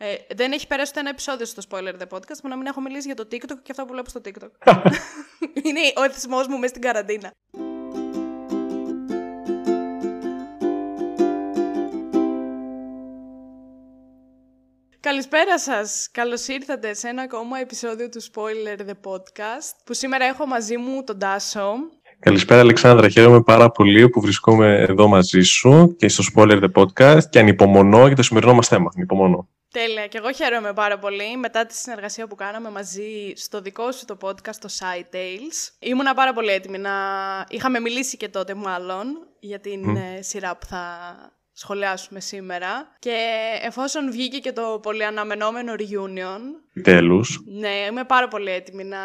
Ε, δεν έχει περάσει ούτε ένα επεισόδιο στο Spoiler The Podcast που να μην έχω μιλήσει για το TikTok και αυτά που βλέπω στο TikTok. Είναι ο εθισμός μου μέσα στην καραντίνα. Καλησπέρα σας. Καλώς ήρθατε σε ένα ακόμα επεισόδιο του Spoiler The Podcast που σήμερα έχω μαζί μου τον Τάσο. Καλησπέρα Αλεξάνδρα, χαίρομαι πάρα πολύ που βρισκόμαι εδώ μαζί σου και στο Spoiler The Podcast και ανυπομονώ για το σημερινό μας θέμα. Ανυπομονώ. Τέλεια. Και εγώ χαίρομαι πάρα πολύ μετά τη συνεργασία που κάναμε μαζί στο δικό σου το podcast, το Side Tales. Ήμουνα πάρα πολύ έτοιμη να... Είχαμε μιλήσει και τότε μάλλον για την ε, σειρά που θα σχολιάσουμε σήμερα. Και εφόσον βγήκε και το πολύ αναμενόμενο reunion... Τέλους. Ναι, είμαι πάρα πολύ έτοιμη να,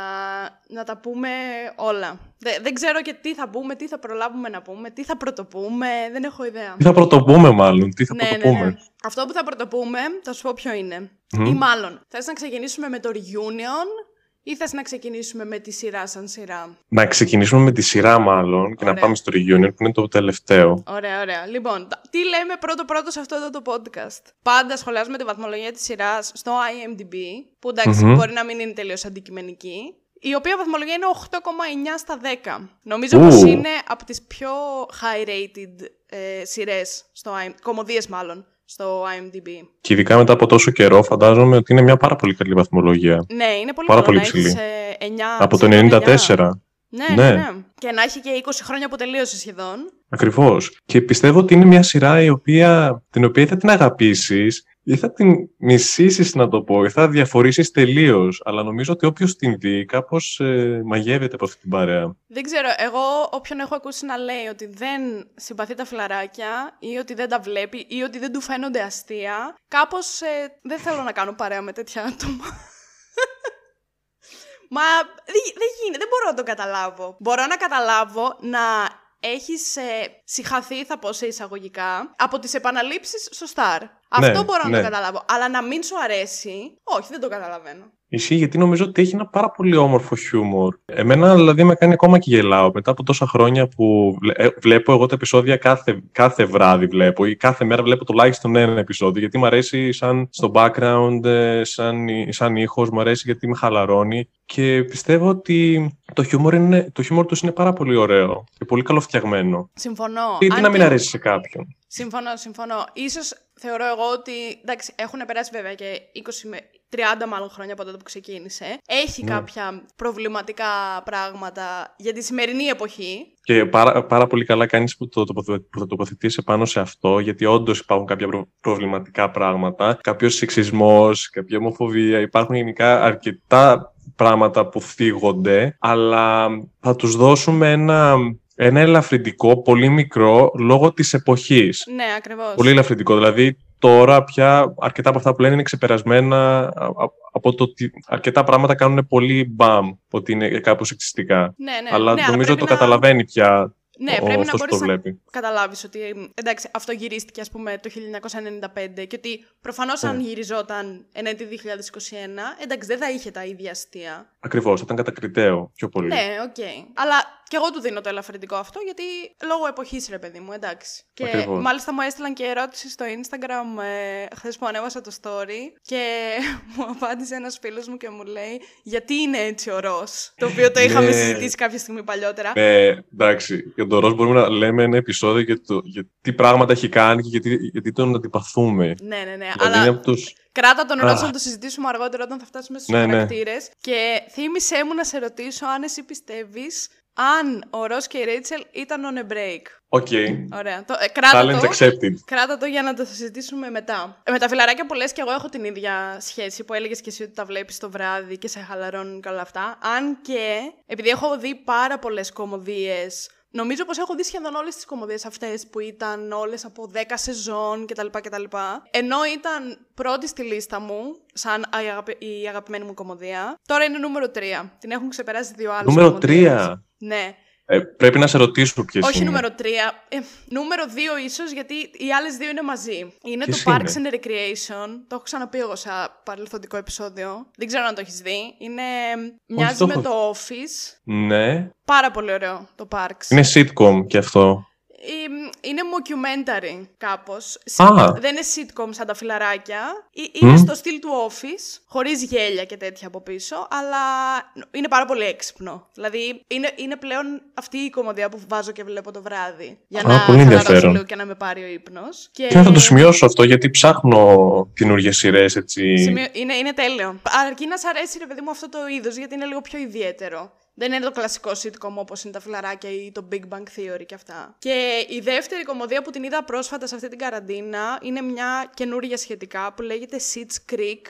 να τα πούμε όλα. δεν ξέρω και τι θα πούμε, τι θα προλάβουμε να πούμε, τι θα πρωτοπούμε, δεν έχω ιδέα. Τι θα πρωτοπούμε μάλλον, τι θα ναι, πρωτοπούμε. Ναι, ναι. Αυτό που θα πρωτοπούμε, θα σου πω ποιο είναι. Ή μάλλον, θες να ξεκινήσουμε με το reunion ή θες να ξεκινήσουμε με τη σειρά σαν σειρά; Να ξεκινήσουμε με τη σειρά μάλλον και να πάμε στο reunion που είναι το τελευταίο. Ωραία, ωραία. Λοιπόν, τι λέμε πρώτο πρώτο σε αυτό εδώ το podcast; Πάντα σχολιάζουμε τη βαθμολογία της σειράς στο IMDb, που εντάξει μπορεί να μην είναι τελείως αντικειμενική, η οποία βαθμολογία είναι 8,9 στα 10. Νομίζω πως είναι από τις πιο high-rated ε, σειρές, στο, κομμωδίες μάλλον, στο IMDb. Και ειδικά μετά από τόσο καιρό, φαντάζομαι ότι είναι μια πάρα πολύ καλή βαθμολογία. Ναι, είναι πολύ, πάρα πολύ ψηλή. 9, από το 94. Ναι, ναι, ναι. Και να έχει και 20 χρόνια που τελείωσε σχεδόν. Ακριβώς. Και πιστεύω ότι είναι μια σειρά η οποία, την οποία θα την αγαπήσεις ή θα την μισήσεις, να το πω, ή θα διαφορήσεις τελείως. Αλλά νομίζω ότι όποιος την δει, κάπως ε, μαγεύεται από αυτή την παρέα. Δεν ξέρω. Εγώ, όποιον έχω ακούσει να λέει ότι δεν συμπαθεί τα φιλαράκια, ή ότι δεν τα βλέπει, ή ότι δεν του φαίνονται αστεία, κάπως ε, δεν θέλω να κάνω παρέα με τέτοια άτομα. Μα δεν γίνεται, δεν μπορώ να το καταλάβω. Μπορώ να καταλάβω να έχεις ε, συχαθεί, θα πω σε εισαγωγικά, από τις επαναλήψεις στο Star. Αυτό ναι, μπορώ να το ναι. καταλάβω. Αλλά να μην σου αρέσει, όχι, δεν το καταλαβαίνω. Ισχύει γιατί νομίζω ότι έχει ένα πάρα πολύ όμορφο χιούμορ. Εμένα δηλαδή με κάνει ακόμα και γελάω. Μετά από τόσα χρόνια που ε, βλέπω εγώ τα επεισόδια κάθε, κάθε βράδυ βλέπω ή κάθε μέρα βλέπω τουλάχιστον ένα επεισόδιο γιατί μου αρέσει σαν στο background, ε, σαν, σαν ήχος, μου αρέσει γιατί με χαλαρώνει και πιστεύω ότι το χιούμορ, είναι, το χιούμορ τους είναι πάρα πολύ ωραίο και πολύ καλοφτιαγμένο. Συμφωνώ. Γιατί να μην αρέσει σε κάποιον. Συμφωνώ, συμφωνώ. Ίσως θεωρώ εγώ ότι, εντάξει, έχουν περάσει βέβαια και 20 με 30 μάλλον χρόνια από τότε που ξεκίνησε. Έχει ναι. κάποια προβληματικά πράγματα για τη σημερινή εποχή. Και πάρα, πάρα πολύ καλά κάνεις που, το, που θα τοποθετήσει πάνω σε αυτό, γιατί όντως υπάρχουν κάποια προβληματικά πράγματα. Κάποιο σεξισμός, κάποια ομοφοβία. Υπάρχουν γενικά αρκετά πράγματα που φύγονται, αλλά θα τους δώσουμε ένα ένα ελαφρυντικό, πολύ μικρό, λόγω της εποχής. Ναι, ακριβώς. Πολύ ελαφρυντικό. Δηλαδή, τώρα πια αρκετά από αυτά που λένε είναι ξεπερασμένα από το ότι αρκετά πράγματα κάνουν πολύ μπαμ, ότι είναι κάπως σεξιστικά. Ναι, ναι, Αλλά ναι, νομίζω ότι το καταλαβαίνει πια ναι, ο, πρέπει να μπορείς να καταλάβεις ότι εντάξει, αυτό γυρίστηκε ας πούμε το 1995 και ότι προφανώς αν ναι. γυριζόταν εν έτει 2021, εντάξει δεν θα είχε τα ίδια αστεία. Ακριβώς, ήταν κατακριτέο πιο πολύ. Ναι, OK. Okay. Αλλά και εγώ του δίνω το ελαφρυντικό αυτό γιατί λόγω εποχής, ρε παιδί μου, εντάξει. Και Ακριβώς. μάλιστα μου έστειλαν και ερώτηση στο Instagram ε, χθες που ανέβασα το story και μου απάντησε ένας φίλος μου και μου λέει Γιατί είναι έτσι ο Ρος; Το οποίο το είχαμε ναι. συζητήσει κάποια στιγμή παλιότερα. Ναι, εντάξει. Για τον Ρος μπορούμε να λέμε ένα επεισόδιο για, το, για τι πράγματα έχει κάνει και γιατί, γιατί τον αντιπαθούμε. Ναι, ναι, ναι. Δηλαδή Αλλά... τους... Κράτα τον Ρος να το συζητήσουμε αργότερα όταν θα φτάσουμε στους ναι, ναι. χαρακτήρες. Ναι. Και θύμισέ μου να σε ρωτήσω αν εσύ πιστεύεις αν ο Ρος και η Ρέιτσελ ήταν on a break. OK. Ωραία. Το, ε, κράτα Challenge το, accepted. Κράτα το για να το συζητήσουμε μετά. Ε, με τα φιλαράκια που λες και εγώ έχω την ίδια σχέση που έλεγες και εσύ ότι τα βλέπεις το βράδυ και σε χαλαρώνουν και όλα αυτά. Αν και, επειδή έχω δει πάρα πολλές κομμωδίες Νομίζω πως έχω δει σχεδόν όλες τις κομμωδίες αυτές που ήταν όλες από 10 σεζόν κτλ. κτλ. Ενώ ήταν πρώτη στη λίστα μου, σαν η αγαπημένη μου κομμωδία, τώρα είναι νούμερο 3. Την έχουν ξεπεράσει δύο άλλες Νούμερο 3? Ναι. Ε, πρέπει να σε ρωτήσω ποιες είναι. Όχι νούμερο 3. Ε, νούμερο 2 ίσως, γιατί οι άλλες δύο είναι μαζί. Είναι το Parks and Recreation. Το έχω ξαναπεί εγώ σε παρελθοντικό επεισόδιο. Δεν ξέρω αν το έχεις δει. Είναι... Μοιάζει με το Office. Ναι. Πάρα πολύ ωραίο το Parks. Είναι sitcom και αυτό. Είναι mockumentary κάπως. Α. Δεν είναι sitcom σαν τα φιλαράκια. Ε- Είναι στο στυλ του office, χωρίς γέλια και τέτοια από πίσω, αλλά είναι πάρα πολύ έξυπνο. Δηλαδή είναι, είναι πλέον αυτή η κομμωδία που βάζω και βλέπω το βράδυ. Για Α, να πολύ χαλαρώσω ενδιαφέρον. λίγο και να με πάρει ο ύπνος. Και... Και θα το σημειώσω αυτό γιατί ψάχνω καινούργιες σειρές έτσι. Σημείο- Είναι, είναι τέλειο. Αρκεί να σ' αρέσει, ρε παιδί μου, αυτό το είδος, γιατί είναι λίγο πιο ιδιαίτερο. Δεν είναι το κλασικό sitcom όπως είναι τα φιλαράκια ή το Big Bang Theory και αυτά. Και η δεύτερη κομμωδία που την είδα πρόσφατα σε αυτή την καραντίνα είναι μια καινούργια σχετικά που λέγεται Sitch Creek.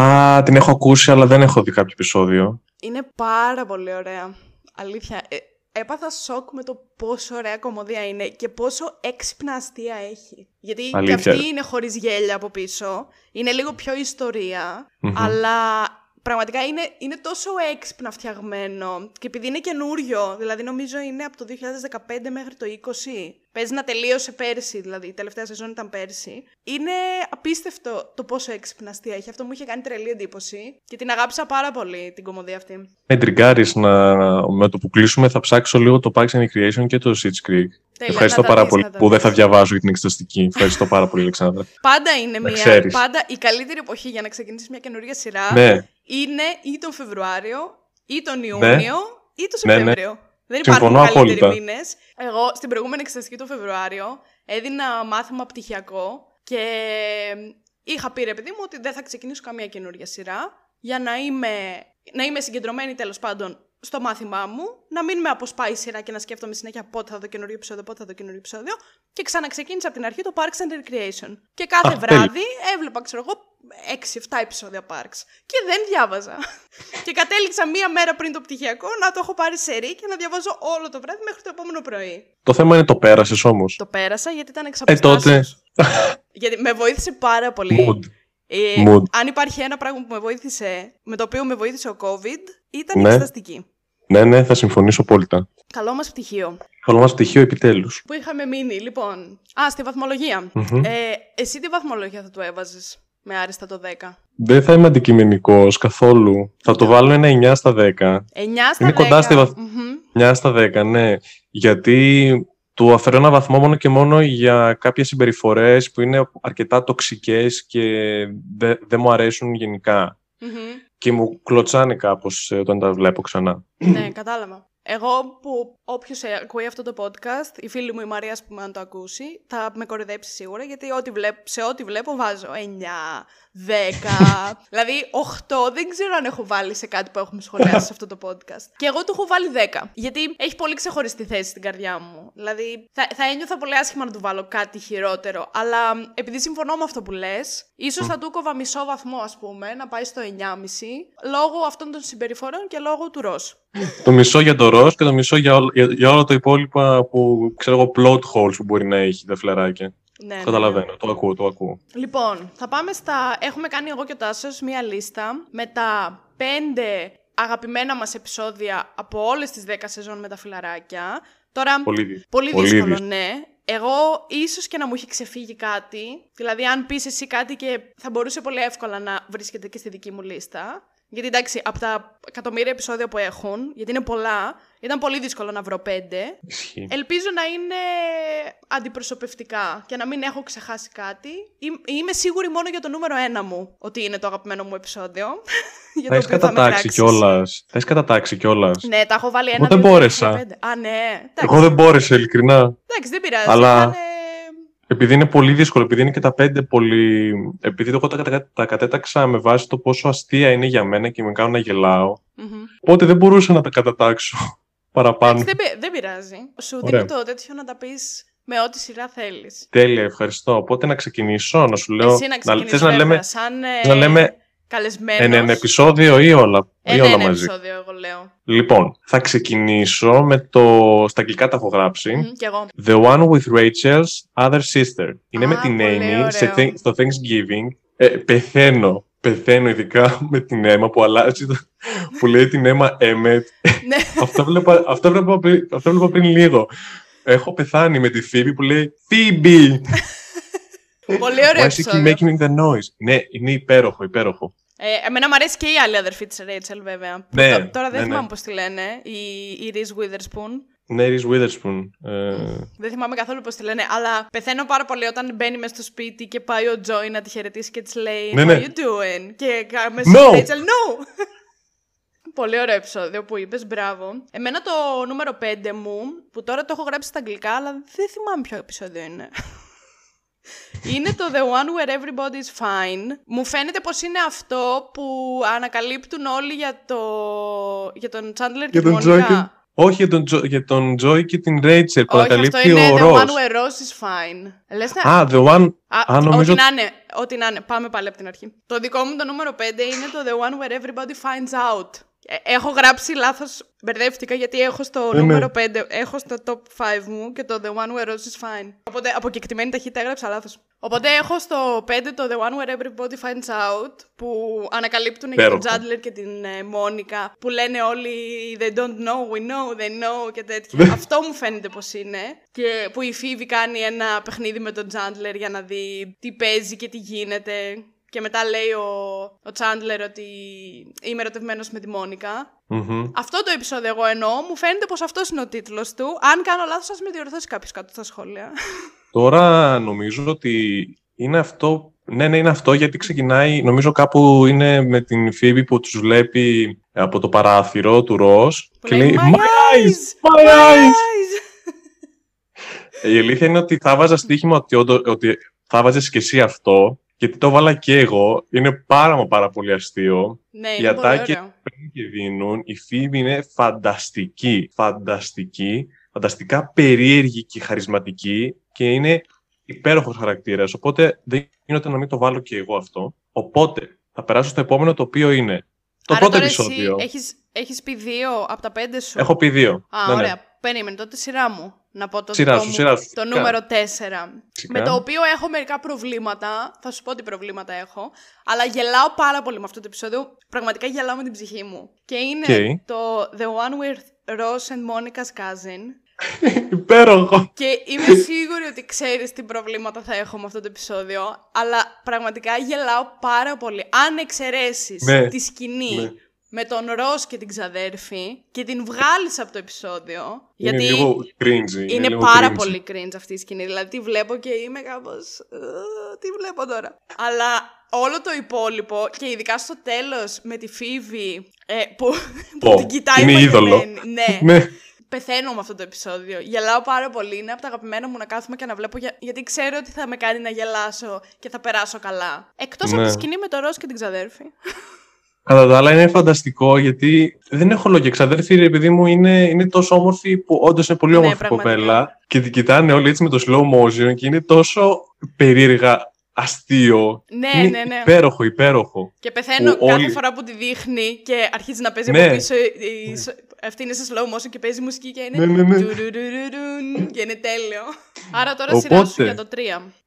Α, την έχω ακούσει, αλλά δεν έχω δει κάποιο επεισόδιο. Είναι πάρα πολύ ωραία. Αλήθεια. Ε, έπαθα σοκ με το πόσο ωραία κομμωδία είναι και πόσο έξυπνα αστεία έχει. Γιατί και Αλήθεια. αυτή είναι χωρίς γέλια από πίσω. Είναι λίγο πιο ιστορία, Μμμ. αλλά πραγματικά είναι, είναι τόσο έξυπνα φτιαγμένο. Και επειδή είναι καινούριο, δηλαδή νομίζω είναι από το 2015 μέχρι το 20. Παίζει να τελείωσε πέρσι, δηλαδή η τελευταία σεζόν ήταν πέρσι. Είναι απίστευτο το πόσο έξυπνα αστεία έχει. Αυτό μου είχε κάνει τρελή εντύπωση και την αγάπησα πάρα πολύ την κομμωδία αυτή. Με τριγκάρεις να με το που κλείσουμε θα ψάξω λίγο το Parks and Recreation και το Sitch Creek. Τέλεια, Ευχαριστώ να τα πάρα δεις, πολύ να τα που δεν δεις. θα διαβάζω για την εξεταστική. Ευχαριστώ πάρα πολύ, Αλεξάνδρα. Πάντα είναι μια. ξέρεις. Πάντα η καλύτερη εποχή για να ξεκινήσεις μια καινούργια σειρά ναι, είναι ή τον Φεβρουάριο, ή τον Ιούνιο, ή τον Ναι, ναι. Σεπτέμβριο. Δεν Συμφωνώ υπάρχουν καλύτεροι απόλυτα. μήνες. Εγώ στην προηγούμενη εξεταστική τον Φεβρουάριο έδινα μάθημα πτυχιακό και είχα πει ρε παιδί μου ότι δεν θα ξεκινήσω καμία καινούργια σειρά για να είμαι, να είμαι συγκεντρωμένη τέλος πάντων στο μάθημά μου, να μην με αποσπάει η σειρά και να σκέφτομαι συνέχεια πότε θα δω καινούριο επεισόδιο, πότε θα δω καινούριο επεισόδιο. Και ξαναξεκίνησα από την αρχή το Parks and Recreation. Και κάθε Α, βράδυ έβλεπα, ξέρω εγώ, 6-7 επεισόδια Parks. Και δεν διάβαζα. και κατέληξα μία μέρα πριν το πτυχιακό να το έχω πάρει σε ρί και να διαβάζω όλο το βράδυ μέχρι το επόμενο πρωί. το θέμα είναι το πέρασες όμως. Το πέρασα γιατί ήταν εξ Ε, τότε. αποστάσεως. γιατί με βοήθησε πάρα πολύ. Mood. Ε, Mood. Αν υπάρχει ένα πράγμα που με βοήθησε, με το οποίο με βοήθησε ο COVID, ήταν η Ναι. εξεταστική. Ναι, ναι, θα συμφωνήσω απόλυτα. Καλό μας πτυχίο. Καλό μας πτυχίο επιτέλους. Πού είχαμε μείνει, λοιπόν. Α, στη βαθμολογία. Ε, εσύ τι βαθμολογία θα του έβαζες με άριστα το 10. Δεν θα είμαι αντικειμενικός καθόλου. Θα το βάλω ένα 9 στα 10. 9 στα 10. Είναι κοντά στη βαθ- Μμμ. 9 στα 10, ναι. Γιατί του αφαιρώ ένα βαθμό μόνο και μόνο για κάποιες συμπεριφορές που είναι αρκετά τοξικές και δεν δεν μου αρέσουν γενικά. Μμμ. Και μου κλωτσάνε κάπως ε, όταν τα βλέπω ξανά. ναι, κατάλαβα. Εγώ που όποιος ακούει αυτό το podcast, η φίλη μου η Μαρία, που αν το ακούσει, θα με κορυδέψει σίγουρα γιατί ό,τι βλέπ, σε ό,τι βλέπω βάζω 9, 10. δηλαδή 8 δεν ξέρω αν έχω βάλει σε κάτι που έχουμε σχολιάσει σε αυτό το podcast. Και εγώ του έχω βάλει 10. Γιατί έχει πολύ ξεχωριστή θέση στην καρδιά μου. Δηλαδή θα, θα ένιωθα πολύ άσχημα να του βάλω κάτι χειρότερο. Αλλά επειδή συμφωνώ με αυτό που λες, ίσως θα του κόβα μισό βαθμό, ας πούμε, να πάει στο 9,5 λόγω αυτών των συμπεριφορών και λόγω του Ρος. το μισό για το ροζ και το μισό για, όλο- για, για όλα το υπόλοιπα που ξέρω εγώ plot holes που μπορεί να έχει τα φλεράκια. Ναι, ναι, ναι. Καταλαβαίνω, το ακούω, το ακούω. Λοιπόν, θα πάμε στα... Έχουμε κάνει εγώ και ο Τάσος μία λίστα με τα πέντε αγαπημένα μας επεισόδια από όλες τις 10 σεζόν με τα φιλαράκια. Τώρα, Πολύ, δι- πολύ πολύ δύσκολο, δύσκολο. ναι. Εγώ ίσως και να μου έχει ξεφύγει κάτι. Δηλαδή, αν πεις εσύ κάτι και θα μπορούσε πολύ εύκολα να βρίσκεται και στη δική μου λίστα. Γιατί εντάξει, από τα εκατομμύρια επεισόδια που έχουν, γιατί είναι πολλά, ήταν πολύ δύσκολο να βρω πέντε. Ισχύει. Ελπίζω να είναι αντιπροσωπευτικά και να μην έχω ξεχάσει κάτι. Ή- Είμαι σίγουρη μόνο για το νούμερο ένα μου ότι είναι το αγαπημένο μου επεισόδιο. για Θα έχει οποίο θα με κατατάξει κράξεις. κιόλας. Θα έχει κατατάξει κιόλας. Ναι, τα έχω βάλει ένα. Εγώ δεν δύο, τρία, μπόρεσα. τέσσερα, πέντε. Α, ναι. Εντάξει, Εγώ δεν μπόρεσα, ειλικρινά. εντάξει δεν πειράζει. Αλλά- Ήταν, Επειδή είναι πολύ δύσκολο, επειδή είναι και τα πέντε πολύ. Επειδή εγώ τα, κατα- τα κατέταξα με βάση το πόσο αστεία είναι για μένα και με κάνουν να γελάω. μμμ. Οπότε δεν μπορούσα να τα κατατάξω παραπάνω. Εντάξει, δεν, πει- δεν πειράζει. Σου Ωραία. δίνω το τέτοιο να τα πεις με ό,τι σειρά θέλεις. Τέλεια, ευχαριστώ. Οπότε να ξεκινήσω, να σου λέω. Εσύ να ξεκινήσεις θες να βέβαια, λέμε, σαν να λέμε καλεσμένος. ένα, ένα επεισόδιο ή όλα, ή Ένα, όλα ένα μαζί. επεισόδιο, εγώ λέω. Λοιπόν, θα ξεκινήσω με το. Στα αγγλικά τα έχω γράψει. Μμ, Κι εγώ. The one with Rachel's other sister. Είναι Α, με την πολύ Amy σε, ωραίο. Thank- στο Thanksgiving. Ε, πεθαίνω. Πεθαίνω ειδικά με την αίμα που αλλάζει. το- που λέει την αίμα Emmet. ναι. αυτό, βλέπα, αυτό, βλέπα πριν, αυτό βλέπα πριν λίγο. Έχω πεθάνει με τη Phoebe που λέει Phoebe! Πολύ ωραίο Why is she keep επεισόδιο. making the noise? Ναι, είναι υπέροχο, υπέροχο. Ε, εμένα μου αρέσει και η άλλη αδερφή της Rachel βέβαια. Που Ναι, τω- τώρα δεν ναι, θυμάμαι ναι. πώς τη λένε. Η, η Reese Witherspoon. Ναι, Reese Witherspoon. Ε... Δεν θυμάμαι καθόλου πώς τη λένε, αλλά πεθαίνω πάρα πολύ όταν μπαίνει μέσα στο σπίτι και πάει ο Τζόι να τη χαιρετήσει και της λέει Ναι, How ναι. you doing? Και κάμε No. Rachel, no! Πολύ ωραίο επεισόδιο που είπες, μπράβο. Εμένα το νούμερο 5 μου, που τώρα το έχω γράψει στα αγγλικά, αλλά δεν θυμάμαι ποιο επεισόδιο είναι. είναι το The One Where Everybody's Fine. Μου φαίνεται πως είναι αυτό που ανακαλύπτουν όλοι για, το... για τον Chandler και Για τη τον Joy Μονικά. και... Όχι, για τον, Τζο... για τον Joy και την Rachel που Όχι, ανακαλύπτει αυτό είναι ο The Ross. One Where Rose is Fine. Λες να... Α, the one... Α, Α, νομίζω... Ό,τι να είναι, ό,τι να είναι. Πάμε πάλι από την αρχή. Το δικό μου το νούμερο 5 είναι το The One Where Everybody Finds Out. Ε, έχω γράψει λάθος, μπερδεύτηκα γιατί έχω στο ναι. νούμερο 5, έχω στο top 5 μου και το The One Where Rose is Fine. Οπότε από κεκτημένη ταχύτητα έγραψα λάθος. Οπότε έχω στο 5 το The One Where Everybody Finds Out που ανακαλύπτουν για τον Υπέροχο. Τζάντλερ και την ε, Μόνικα που λένε όλοι They don't know, we know, they know και τέτοια. Αυτό μου φαίνεται πως είναι. Και που η Φίβη κάνει ένα παιχνίδι με τον Τζάντλερ για να δει τι παίζει και τι γίνεται. Και μετά λέει ο, ο Τσάντλερ ότι είμαι ερωτευμένος με τη Μόνικα. Μμμ. Αυτό το επεισόδιο εγώ εννοώ. Μου φαίνεται πως αυτός είναι ο τίτλος του. Αν κάνω λάθος, ας με διορθώσει κάποιος κάτω στα σχόλια. Τώρα νομίζω ότι είναι αυτό. Ναι, ναι, είναι αυτό γιατί ξεκινάει. Νομίζω κάπου είναι με την Φίβη που τους βλέπει από το παράθυρο του Ροζ Που και λέει, λέει «My My eyes! eyes! My My eyes! eyes!» Η αλήθεια είναι ότι θα βάζα στοίχημα ότι, όντω- ότι θα βάζεις και εσύ αυτό, γιατί το βάλα και εγώ. Είναι πάρα μα πάρα πολύ αστείο. Ναι, Οι είναι πολύ ατάκες ωραίο. που παίρνουν και δίνουν, η Φίβη είναι φανταστική. Φανταστική. Φανταστικά περίεργη και χαρισματική και είναι υπέροχος χαρακτήρας. Οπότε δεν γίνεται να μην το βάλω και εγώ αυτό. Οπότε θα περάσω στο επόμενο το οποίο είναι το Άρα πρώτο τώρα επεισόδιο. Εσύ έχεις, έχεις πει δύο από τα πέντε σου; Έχω πει δύο. Α, Ναι, ναι. ωραία. Περίμενε, τότε σειρά μου. Να πω το Σειρά δικό σου, μου, σειρά σου. το Φυσικά. νούμερο 4. Φυσικά. Με το οποίο έχω μερικά προβλήματα. Θα σου πω τι προβλήματα έχω. Αλλά γελάω πάρα πολύ με αυτό το επεισόδιο. Πραγματικά γελάω με την ψυχή μου. Και είναι οκ. το The One with Ross and Monica's Cousin. Υπέροχο. Και είμαι σίγουρη ότι ξέρεις τι προβλήματα θα έχω με αυτό το επεισόδιο. Αλλά πραγματικά γελάω πάρα πολύ. Αν εξαιρέσεις Ναι. τη σκηνή Ναι. Με τον Ροζ και την ξαδέρφη και την βγάλεις από το επεισόδιο. Είναι γιατί λίγο cringy. είναι λίγο πάρα cringy. πολύ cringe αυτή η σκηνή. Δηλαδή τη βλέπω και είμαι κάπως... «Ε, Τι βλέπω τώρα. Αλλά όλο το υπόλοιπο και ειδικά στο τέλος με τη Φίβη ε, που, που Πω, την κοιτάει είναι είδωλο. μαγεμένη. Ναι. Ναι. Πεθαίνω με αυτό το επεισόδιο. Γελάω πάρα πολύ. Είναι από τα αγαπημένα μου να κάθομαι και να βλέπω για... γιατί ξέρω ότι θα με κάνει να γελάσω και θα περάσω καλά. Εκτός από Ναι. τη σκηνή με το Ροζ και την ξαδέρφη. Κατά τα άλλα είναι φανταστικό γιατί δεν έχω λόγια. Ξαδέρφη, ρε παιδί μου, είναι, είναι τόσο όμορφη που όντως είναι πολύ Ναι, όμορφη πραγματικά. κοπέλα. Και την κοιτάνε όλοι έτσι με το slow motion και είναι τόσο περίεργα αστείο. Ναι, είναι ναι, ναι. Υπέροχο, υπέροχο. Και πεθαίνω Που κάθε όλοι- φορά που τη δείχνει και αρχίζει να παίζει Ναι. από πίσω. η- η- Αυτή είναι σε slow motion και παίζει μουσική και είναι. Ναι, ναι, ναι. ντουρουρουρουρουν Και είναι τέλειο. Άρα τώρα Οπότε, σειρά σου για το 3.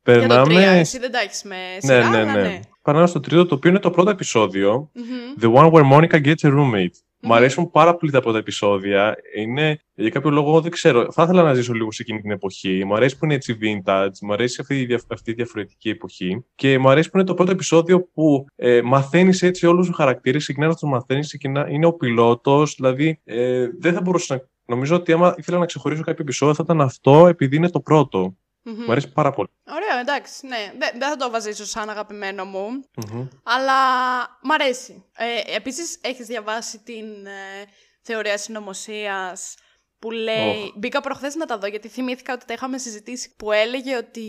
Για το 3. Περνάμε. Εσύ δεν τα έχεις με σειρά. Ναι, ναι, αλλά ναι. Περνάμε στο τρίτο, το οποίο είναι το πρώτο επεισόδιο. Μμμ. The one where Monica gets a roommate. Μ' Μμμ. αρέσουν πάρα πολύ τα πρώτα επεισόδια. Είναι, για κάποιο λόγο δεν ξέρω. Θα ήθελα να ζήσω λίγο σε εκείνη την εποχή. Μου αρέσει που είναι έτσι vintage. Μου αρέσει αυτή η, δια- αυτή η διαφορετική εποχή. Και μου αρέσει που είναι το πρώτο επεισόδιο που ε, μαθαίνεις έτσι όλους τους χαρακτήρες. Ξεκινάς να τους μαθαίνεις. Είναι ο πιλότος. Δηλαδή ε, δεν θα μπορούσα να. Νομίζω ότι άμα ήθελα να ξεχωρίσω κάποιο επεισόδιο θα ήταν αυτό επειδή είναι το πρώτο. Μμμ. Μου αρέσει πάρα πολύ. Ωραίο, εντάξει, ναι. Δεν, δεν θα το βάζα ίσως σαν αγαπημένο μου. Μμμ. Αλλά μ' αρέσει. Ε, επίσης, έχεις διαβάσει την ε, θεωρία συνωμοσίας που λέει... Μπήκα προχθές να τα δω γιατί θυμήθηκα ότι τα είχαμε συζητήσει που έλεγε ότι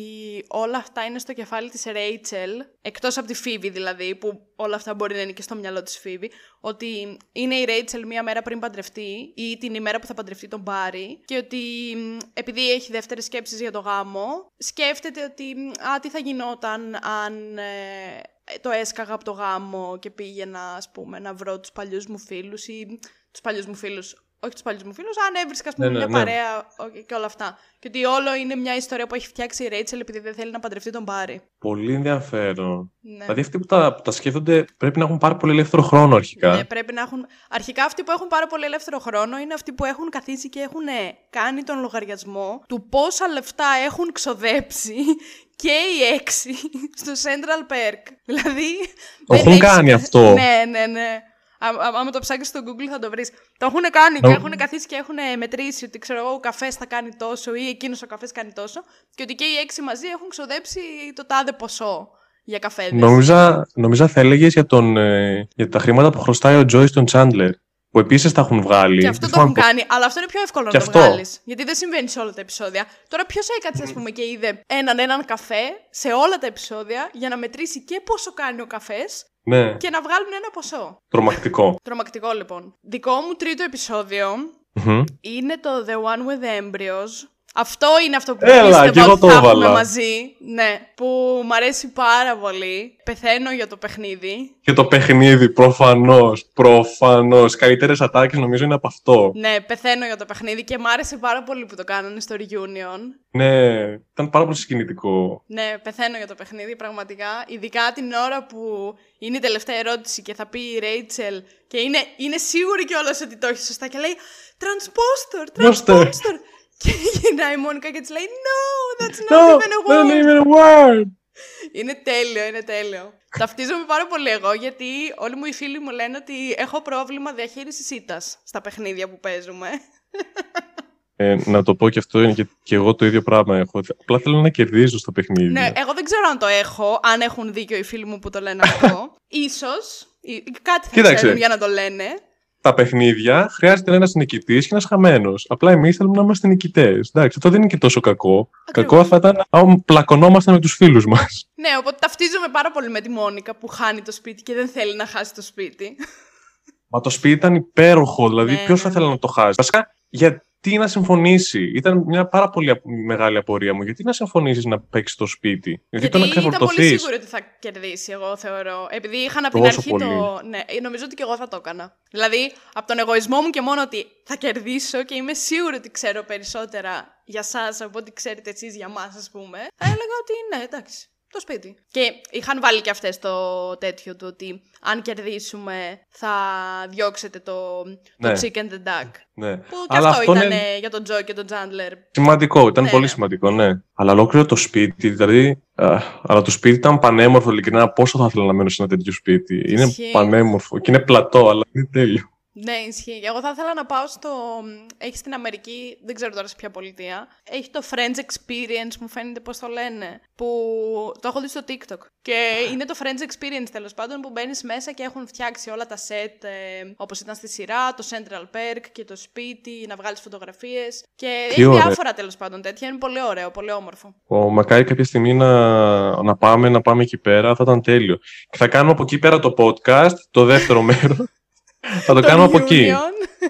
όλα αυτά είναι στο κεφάλι της Ρέιτσελ εκτός από τη Φίβη δηλαδή που όλα αυτά μπορεί να είναι και στο μυαλό της Φίβη ότι είναι η Ρέιτσελ μία μέρα πριν παντρευτεί ή την ημέρα που θα παντρευτεί τον Μπάρι και ότι μ, επειδή έχει δεύτερες σκέψεις για το γάμο σκέφτεται ότι μ, α, τι θα γινόταν αν ε, το έσκαγα από το γάμο και πήγαινα ας πούμε να βρω τους παλιούς μου φίλους ή τους παλιούς μου φίλους όχι τους παλιούς μου φίλους, αν έβρισκα ας πούμε, Ναι, ναι, μια ναι. παρέα ο- και όλα αυτά. Και ότι όλο είναι μια ιστορία που έχει φτιάξει η Ρέιτσελ επειδή δεν θέλει να παντρευτεί τον Μπάρι. Πολύ ενδιαφέρον. Ναι. Δηλαδή αυτοί που τα, που τα σκέφτονται πρέπει να έχουν πάρα πολύ ελεύθερο χρόνο αρχικά. Ναι, πρέπει να έχουν. Αρχικά αυτοί που έχουν πάρα πολύ ελεύθερο χρόνο είναι αυτοί που έχουν καθίσει και έχουν ε, κάνει τον λογαριασμό του πόσα λεφτά έχουν ξοδέψει και οι έξι στο Central Perk. Δηλαδή. δεν έχουν έχεις- κάνει αυτό. Ναι, ναι, ναι. Άμα το ψάξεις στο Google θα το βρεις. Το έχουν κάνει και έχουν καθίσει και έχουν μετρήσει ότι ξέρω εγώ ο καφές θα κάνει τόσο ή εκείνος ο καφές κάνει τόσο. Και ότι και οι έξι μαζί έχουν ξοδέψει το τάδε ποσό για καφέ. Νομίζω, νομίζω θα έλεγες για, ε, για τα χρήματα που χρωστάει ο Τζόι στον Τσάντλερ. Που επίσης τα έχουν βγάλει. Και αυτό το έχουν κάνει, αλλά αυτό είναι πιο εύκολο να το βγάλεις. Γιατί δεν συμβαίνει σε όλα τα επεισόδια. Τώρα, ποιος έκατσε, ας πούμε, και είδε έναν έναν καφέ σε όλα τα επεισόδια για να μετρήσει και πόσο κάνει ο καφές ναι. και να βγάλουν ένα ποσό. Τρομακτικό. Τρομακτικό, λοιπόν. Δικό μου τρίτο είναι το The One with the Embryos αυτό είναι αυτό που Έλα, πιστεύω ότι θα έχουμε μαζί. Ναι, που μου αρέσει πάρα πολύ. Πεθαίνω για το παιχνίδι. Και το παιχνίδι, προφανώς. Προφανώς. Καλύτερες ατάκες νομίζω είναι από αυτό. Ναι, πεθαίνω για το παιχνίδι και μου άρεσε πάρα πολύ που το κάνανε στο reunion. Ναι, ήταν πάρα πολύ συγκινητικό. Ναι, πεθαίνω για το παιχνίδι, πραγματικά. Ειδικά την ώρα που είναι η τελευταία ερώτηση και θα πει η Ρέιτσελ και είναι, είναι σίγουρη κιόλας ότι το έχει σωστά και λέει Transposter, Transposter. Και γυρνάει η Μόνικα και της λέει No, that's not no, even a word. Not even a word. Είναι τέλειο, είναι τέλειο. Ταυτίζομαι πάρα πολύ εγώ γιατί όλοι μου οι φίλοι μου λένε ότι έχω πρόβλημα διαχείρισης ήττας στα παιχνίδια που παίζουμε. Ε, να το πω και αυτό είναι και, και εγώ το ίδιο πράγμα έχω. Απλά θέλω να κερδίζω στα παιχνίδια. Ναι, εγώ δεν ξέρω αν το έχω, αν έχουν δίκιο οι φίλοι μου που το λένε αυτό. Ίσως, κάτι θα Κοίταξε. ξέρουν για να το λένε τα παιχνίδια χρειάζεται ένας νικητής και ένας χαμένος. Απλά εμείς θέλουμε να είμαστε νικητές. Εντάξει, αυτό δεν είναι και τόσο κακό. Κακό θα ήταν αν πλακωνόμασταν με τους φίλους μας. Ναι, οπότε ταυτίζομαι πάρα πολύ με τη Μόνικα που χάνει το σπίτι και δεν θέλει να χάσει το σπίτι. Μα το σπίτι ήταν υπέροχο, δηλαδή ναι, ποιος θα ναι. θέλει να το χάσει. Βασικά, για, τι να συμφωνήσει. Ήταν μια πάρα πολύ μεγάλη απορία μου. Γιατί να συμφωνήσεις να παίξεις το σπίτι; Γιατί, Γιατί το να ήταν πολύ σίγουρη ότι θα κερδίσει, εγώ θεωρώ. Επειδή είχαν από την αρχή πολύ. το. Ναι, νομίζω ότι και εγώ θα το έκανα. Δηλαδή, από τον εγωισμό μου και μόνο ότι θα κερδίσω και είμαι σίγουρη ότι ξέρω περισσότερα για εσά από ό,τι ξέρετε εσείς για μας, ας πούμε. Θα έλεγα ότι ναι, εντάξει το σπίτι. Και είχαν βάλει και αυτές το τέτοιο του ότι αν κερδίσουμε θα διώξετε το, το ναι. chicken the duck. Ναι. Που και Αλλά αυτό, ήταν είναι... για τον Τζο και τον Τζάντλερ. Σημαντικό, ήταν ναι, πολύ ναι. σημαντικό, ναι. Αλλά ολόκληρο το σπίτι, δηλαδή. Α, αλλά το σπίτι ήταν πανέμορφο, ειλικρινά. Πόσο θα ήθελα να μένω σε ένα τέτοιο σπίτι. Είναι πανέμορφο και είναι πλατό, αλλά είναι τέλειο. Ναι, ισχύει. Εγώ θα ήθελα να πάω στο. Έχει στην Αμερική, δεν ξέρω τώρα σε ποια πολιτεία. Έχει το French Experience, μου φαίνεται πώς το λένε. Που το έχω δει στο TikTok. Και είναι το French Experience τέλος πάντων που μπαίνεις μέσα και έχουν φτιάξει όλα τα set ε, όπως ήταν στη σειρά, το Central Perk και το σπίτι, να βγάλεις φωτογραφίες. Και έχει διάφορα τέλος πάντων τέτοια. Είναι πολύ ωραίο, πολύ όμορφο. Ο, μακάρι κάποια στιγμή να, να πάμε, να πάμε εκεί πέρα, θα ήταν τέλειο. Και θα κάνουμε από εκεί πέρα το podcast, το δεύτερο μέρος. Θα το κάνουμε από εκεί.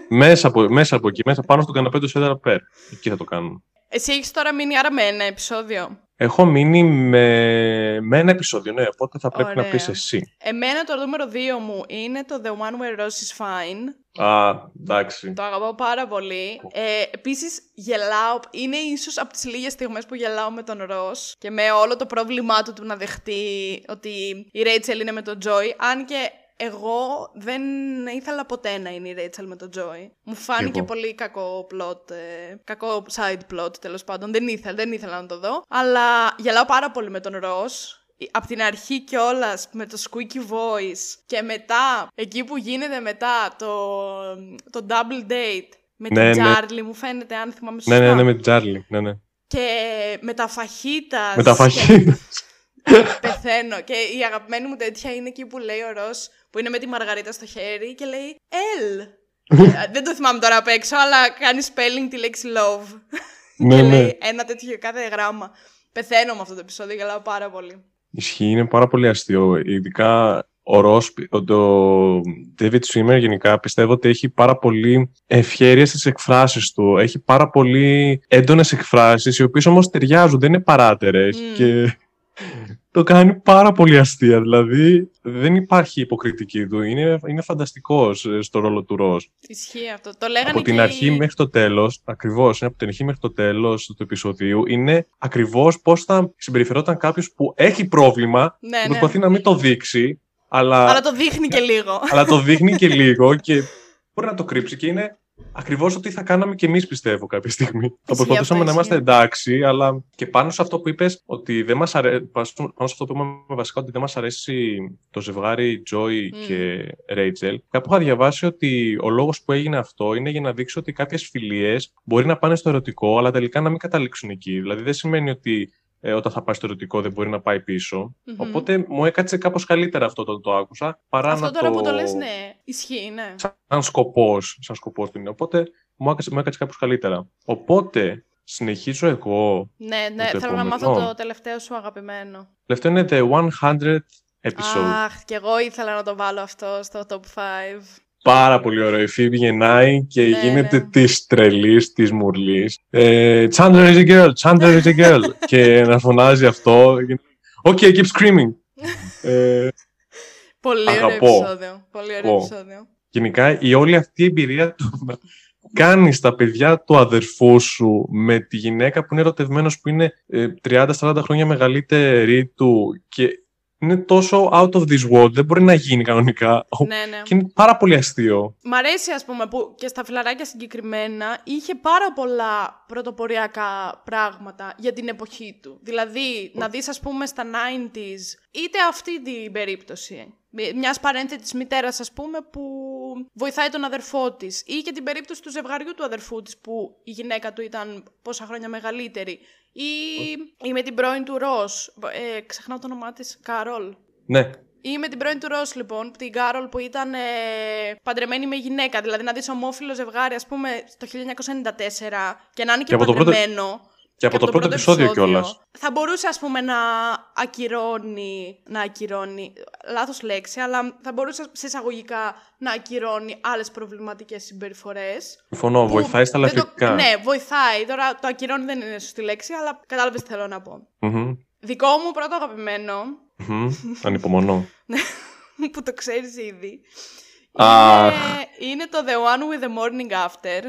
μέσα, από, μέσα από εκεί, μέσα πάνω στο καναπέ του Σέντρα Πέρ. Εκεί θα το κάνουμε. Εσύ έχεις τώρα μείνει άρα με ένα επεισόδιο; Έχω μείνει με, με ένα επεισόδιο, ναι, οπότε θα πρέπει Ωραία. να πεις εσύ. Εμένα το νούμερο 2 μου είναι το The One Where Rose is Fine. Α, εντάξει. Το αγαπάω πάρα πολύ. Ε, Επίσης, γελάω. Είναι ίσως από τις λίγες στιγμές που γελάω με τον Ρο και με όλο το πρόβλημά του του να δεχτεί ότι η Ρέιτσελ είναι με τον Τζόι. Αν και εγώ δεν ήθελα ποτέ να είναι η Ρέιτσελ με τον Τζόι. Μου φάνηκε πολύ κακό plot, ε, κακό side plot τέλος πάντων. Δεν ήθελα, δεν ήθελα να το δω. Αλλά γελάω πάρα πολύ με τον Ρος. Απ' την αρχή κιόλας με το squeaky voice και μετά, εκεί που γίνεται μετά το, το double date με ναι, την Τζάρλι, ναι. μου φαίνεται, αν θυμάμαι σωστά. Ναι, ναι, ναι, με την Τζάρλι, ναι, ναι. Και με τα φαχίτα. Με τα φαχίτα. Πεθαίνω. Και η αγαπημένη μου τέτοια είναι εκεί που λέει ο Ρος που είναι με τη Μαργαρίτα στο χέρι και λέει L. Ε, δεν το θυμάμαι τώρα απ' έξω, αλλά κάνει spelling τη λέξη love. Ναι, και ναι. λέει ένα τέτοιο κάθε γράμμα. Πεθαίνω με αυτό το επεισόδιο, γελάω πάρα πολύ. Ισχύει, είναι πάρα πολύ αστείο. Ειδικά ο Ρος, το David Swimmer γενικά πιστεύω ότι έχει πάρα πολύ ευχέρεια στις εκφράσεις του. Έχει πάρα πολύ έντονες εκφράσεις, οι οποίες όμως ταιριάζουν, δεν είναι παράτερες. Και το κάνει πάρα πολύ αστεία. Δηλαδή δεν υπάρχει υποκριτική του. Είναι, είναι φανταστικός ε, στο ρόλο του Ρος. Ισχύει αυτό. Το λέγανε από την αρχή μέχρι το τέλος, ακριβώς, από την αρχή μέχρι το τέλος του επεισοδίου, είναι ακριβώς πώς θα συμπεριφερόταν κάποιος που έχει πρόβλημα, ναι, ναι. προσπαθεί να μην το δείξει, αλλά. Αλλά το δείχνει και λίγο. αλλά το δείχνει και λίγο και μπορεί να το κρύψει και είναι Ακριβώς ότι θα κάναμε και εμείς, πιστεύω, κάποια στιγμή. θα αυτό, προσπαθούσαμε να ισχύει. είμαστε εντάξει, αλλά και πάνω σε αυτό που είπες, ότι δεν μας αρέσει. Πάνω σε αυτό που είπαμε βασικά, ότι δεν μας αρέσει το ζευγάρι Joy Μμ. και Rachel. Κάπου είχα διαβάσει ότι ο λόγος που έγινε αυτό είναι για να δείξει ότι κάποιες φιλίες μπορεί να πάνε στο ερωτικό, αλλά τελικά να μην καταλήξουν εκεί. Δηλαδή δεν σημαίνει ότι ε, όταν θα πάει στο ερωτικό δεν μπορεί να πάει πίσω. Μμμ. Οπότε μου έκατσε κάπως καλύτερα αυτό το, το άκουσα παρά Αυτό να τώρα το... που το λες, ναι, ισχύει, ναι. σαν σκοπός, σαν σκοπός του είναι. Οπότε μου έκατσε, μου έκατσε κάπως καλύτερα. Οπότε συνεχίζω εγώ. Ναι, ναι, το θέλω να μάθω επόμενο. το τελευταίο σου αγαπημένο. Τελευταίο είναι The 100 Episode. Αχ, κι εγώ ήθελα να το βάλω αυτό στο top 5. Πάρα πολύ ωραίο. Η Phoebe γεννάει και Ναι, γίνεται ναι. της τρελής, της μουρλής. Ε, Chandler is a girl, Chandler is a girl. και να φωνάζει αυτό. Okay, keep screaming. ε, Πολύ ωραίο Αγαπώ. επεισόδιο. Πολύ ωραίο Αγαπώ. επεισόδιο. γενικά η όλη αυτή η εμπειρία του να κάνεις τα παιδιά του αδερφού σου με τη γυναίκα που είναι ερωτευμένος που είναι ε, 30-40 χρόνια μεγαλύτερη του και είναι τόσο out of this world, δεν μπορεί να γίνει κανονικά. Ναι, ναι. Και είναι πάρα πολύ αστείο. Μ' αρέσει, ας πούμε, που και στα φιλαράκια συγκεκριμένα είχε πάρα πολλά πρωτοποριακά πράγματα για την εποχή του. Δηλαδή, να δεις, ας πούμε, στα 90s, είτε αυτή την περίπτωση, μιας παρένθετης μητέρας, ας πούμε, που βοηθάει τον αδερφό της, ή και την περίπτωση του ζευγαριού του αδερφού της, που η γυναίκα του ήταν πόσα χρόνια μεγαλύτερη, ή, ή με την πρώην του Ρος, ε, ξεχνάω το όνομά της, Καρόλ. Ναι, Ή με την πρώην του Ρος, λοιπόν, την Κάρολ που ήταν ε, παντρεμένη με γυναίκα. Δηλαδή να δεις ομόφυλο ζευγάρι, ας πούμε, το 1994 και να είναι και, Και από το πρώτο- παντρεμένο. Και από το πρώτο επεισόδιο κιόλας. Θα μπορούσε, ας πούμε, να ακυρώνει, να ακυρώνει, λάθος λέξη, αλλά θα μπορούσε σε εισαγωγικά να ακυρώνει άλλες προβληματικές συμπεριφορές. Συμφωνώ, που βοηθάει στα δεν το- λαφρικά. Ναι, βοηθάει. Τώρα το ακυρώνει δεν είναι σωστή λέξη, αλλά κατάλαβες τι θέλω να πω. Μμμ, Δικό μου πρώτο αγαπημένο, μμμ, Ανυπομονώ. που το ξέρεις ήδη. Αχ. Είναι, είναι το The One with the Morning After.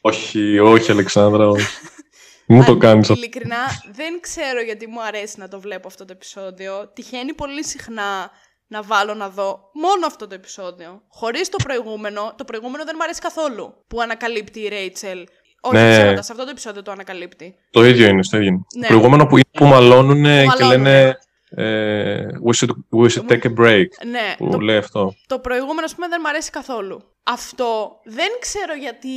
όχι, όχι, Αλεξάνδρα, όχι. Μην μου το Αν- κάνεις αυτό. Ειλικρινά, δεν ξέρω γιατί μου αρέσει να το βλέπω αυτό το επεισόδιο. Τυχαίνει πολύ συχνά να βάλω να δω μόνο αυτό το επεισόδιο. Χωρίς το προηγούμενο. Το προηγούμενο δεν μου αρέσει καθόλου που ανακαλύπτει η Ρέιτσελ. Όχι, Ναι. ψέματα, σε αυτό το επεισόδιο το ανακαλύπτει. Το ίδιο είναι, στο ίδιο είναι. Ναι. Το προηγούμενο που, που μαλώνουν και μαλώνουνε. λένε ε, we, should, we should take a break. Ναι, Που το, λέει αυτό. το προηγούμενο, ας πούμε, δεν μου αρέσει καθόλου. Αυτό δεν ξέρω γιατί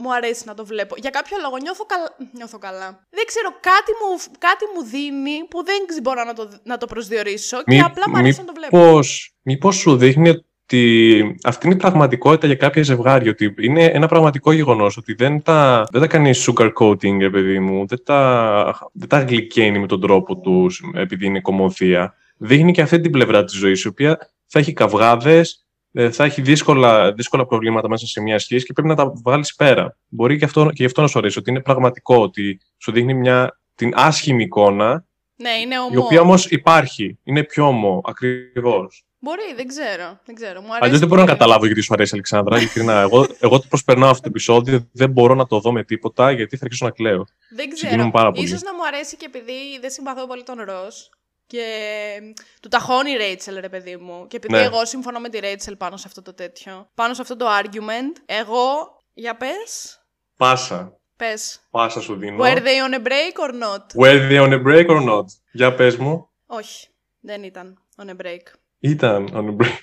μου αρέσει να το βλέπω. Για κάποιο λόγο νιώθω, καλα... νιώθω καλά. Δεν ξέρω, κάτι μου, κάτι μου δίνει που δεν ξ- μπορώ να το, να το προσδιορίσω και Μη- απλά μου αρέσει να το βλέπω. μήπως, μήπως σου δείχνει ότι αυτή είναι η πραγματικότητα για κάποια ζευγάρια. Ότι είναι ένα πραγματικό γεγονός ότι δεν τα, δεν τα κάνεις sugarcoating, ε, παιδί μου. Δεν τα, δεν τα γλυκαίνει με τον τρόπο τους επειδή είναι κομμωδία. Δείχνει και αυτή την πλευρά της ζωής, η οποία θα έχει καυγάδες, ε, θα έχει δύσκολα, δύσκολα προβλήματα μέσα σε μια σχέση και πρέπει να τα βγάλεις πέρα. Μπορεί και, αυτό, και γι' αυτό να σου αρέσει, ότι είναι πραγματικό, ότι σου δείχνει μια, την άσχημη εικόνα, Ναι, είναι η ομό. οποία όμως υπάρχει. Είναι πιο ομό, ακριβώς. Μπορεί, δεν ξέρω. Δεν ξέρω. Μου αρέσει Αλλιώ δεν μπορώ να πολύ. καταλάβω γιατί σου αρέσει, Αλεξάνδρα. Ειλικρινά. εγώ, εγώ το προσπερνάω αυτό το επεισόδιο, δεν μπορώ να το δω με τίποτα γιατί θα αρχίσω να κλαίω. Δεν Συγκινούμε ξέρω. πάρα πολύ. Ίσως να μου αρέσει και επειδή δεν συμπαθώ πολύ τον Ρος και του ταχώνει η Ρέιτσελ, ρε παιδί μου. Και επειδή Ναι. εγώ συμφωνώ με τη Ρέιτσελ πάνω σε αυτό το τέτοιο, πάνω σε αυτό το argument, εγώ, για πες, Πάσα. πες. Πάσα σου δίνω. Were they on a break or not? Were they on a break or not? Για πες μου. Όχι, δεν ήταν on a break. Ήταν on a break.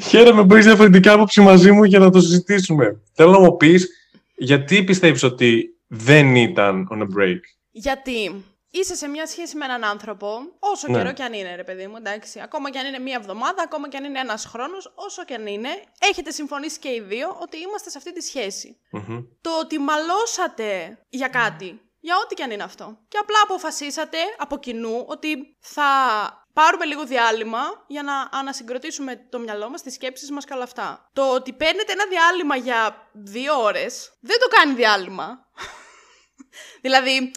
Χαίρομαι που έχεις διαφορετική άποψη μαζί μου για να το συζητήσουμε. Θέλω να μου πεις γιατί πιστεύεις ότι δεν ήταν on a break; Γιατί; Είσαι σε μια σχέση με έναν άνθρωπο, όσο Ναι. καιρό κι αν είναι, ρε παιδί μου, εντάξει. Ακόμα κι αν είναι μία εβδομάδα, ακόμα κι αν είναι ένας χρόνος, όσο κι αν είναι, έχετε συμφωνήσει και οι δύο ότι είμαστε σε αυτή τη σχέση. Μμμ. Το ότι μαλώσατε για κάτι, για ό,τι κι αν είναι αυτό. Και απλά αποφασίσατε από κοινού ότι θα πάρουμε λίγο διάλειμμα για να ανασυγκροτήσουμε το μυαλό μας, τις σκέψεις μας και όλα αυτά. Το ότι παίρνετε ένα διάλειμμα για δύο ώρες δεν το κάνει διάλειμμα. δηλαδή,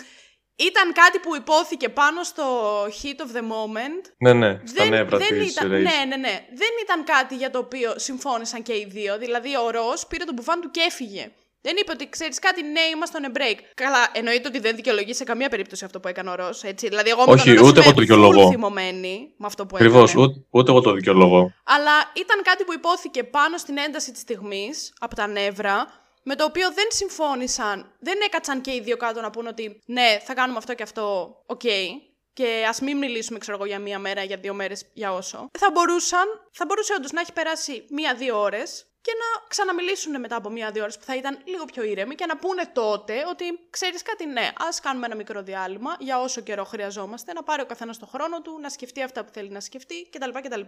ήταν κάτι που υπόθηκε πάνω στο heat of the moment Ναι, ναι, στα νεύρα δεν της ήταν, Rachel. ναι, ναι, ναι. Δεν ήταν κάτι για το οποίο συμφώνησαν και οι δύο. Δηλαδή, ο Ρο πήρε τον μπουφάν του και έφυγε. Δεν είπε ότι ξέρεις κάτι, ναι, είμαστε on a break. Καλά, εννοείται ότι δεν δικαιολογεί σε καμία περίπτωση αυτό που έκανε ο Ρος, έτσι. Δηλαδή, εγώ με Όχι, τον Ρος ούτε είμαι εγώ το δικαιολογώ. full θυμωμένη με αυτό που Ακριβώς, έκανε. ούτε, ούτε εγώ το δικαιολογώ. Αλλά ήταν κάτι που υπόθηκε πάνω στην ένταση της στιγμής από τα νεύρα, με το οποίο δεν συμφώνησαν, δεν έκατσαν και οι δύο κάτω να πούνε ότι ναι, θα κάνουμε αυτό και αυτό, οκ. Και ας μην μιλήσουμε, ξέρω εγώ, για μία μέρα, για δύο μέρες, για όσο. Θα μπορούσαν, θα μπορούσε όντως να έχει περάσει μία-δύο ώρες και να ξαναμιλήσουν μετά από μία-δύο ώρες που θα ήταν λίγο πιο ήρεμοι και να πούνε τότε ότι ξέρεις κάτι, ναι, ας κάνουμε ένα μικρό διάλειμμα για όσο καιρό χρειαζόμαστε, να πάρει ο καθένας το χρόνο του, να σκεφτεί αυτά που θέλει να σκεφτεί κτλ. κτλ.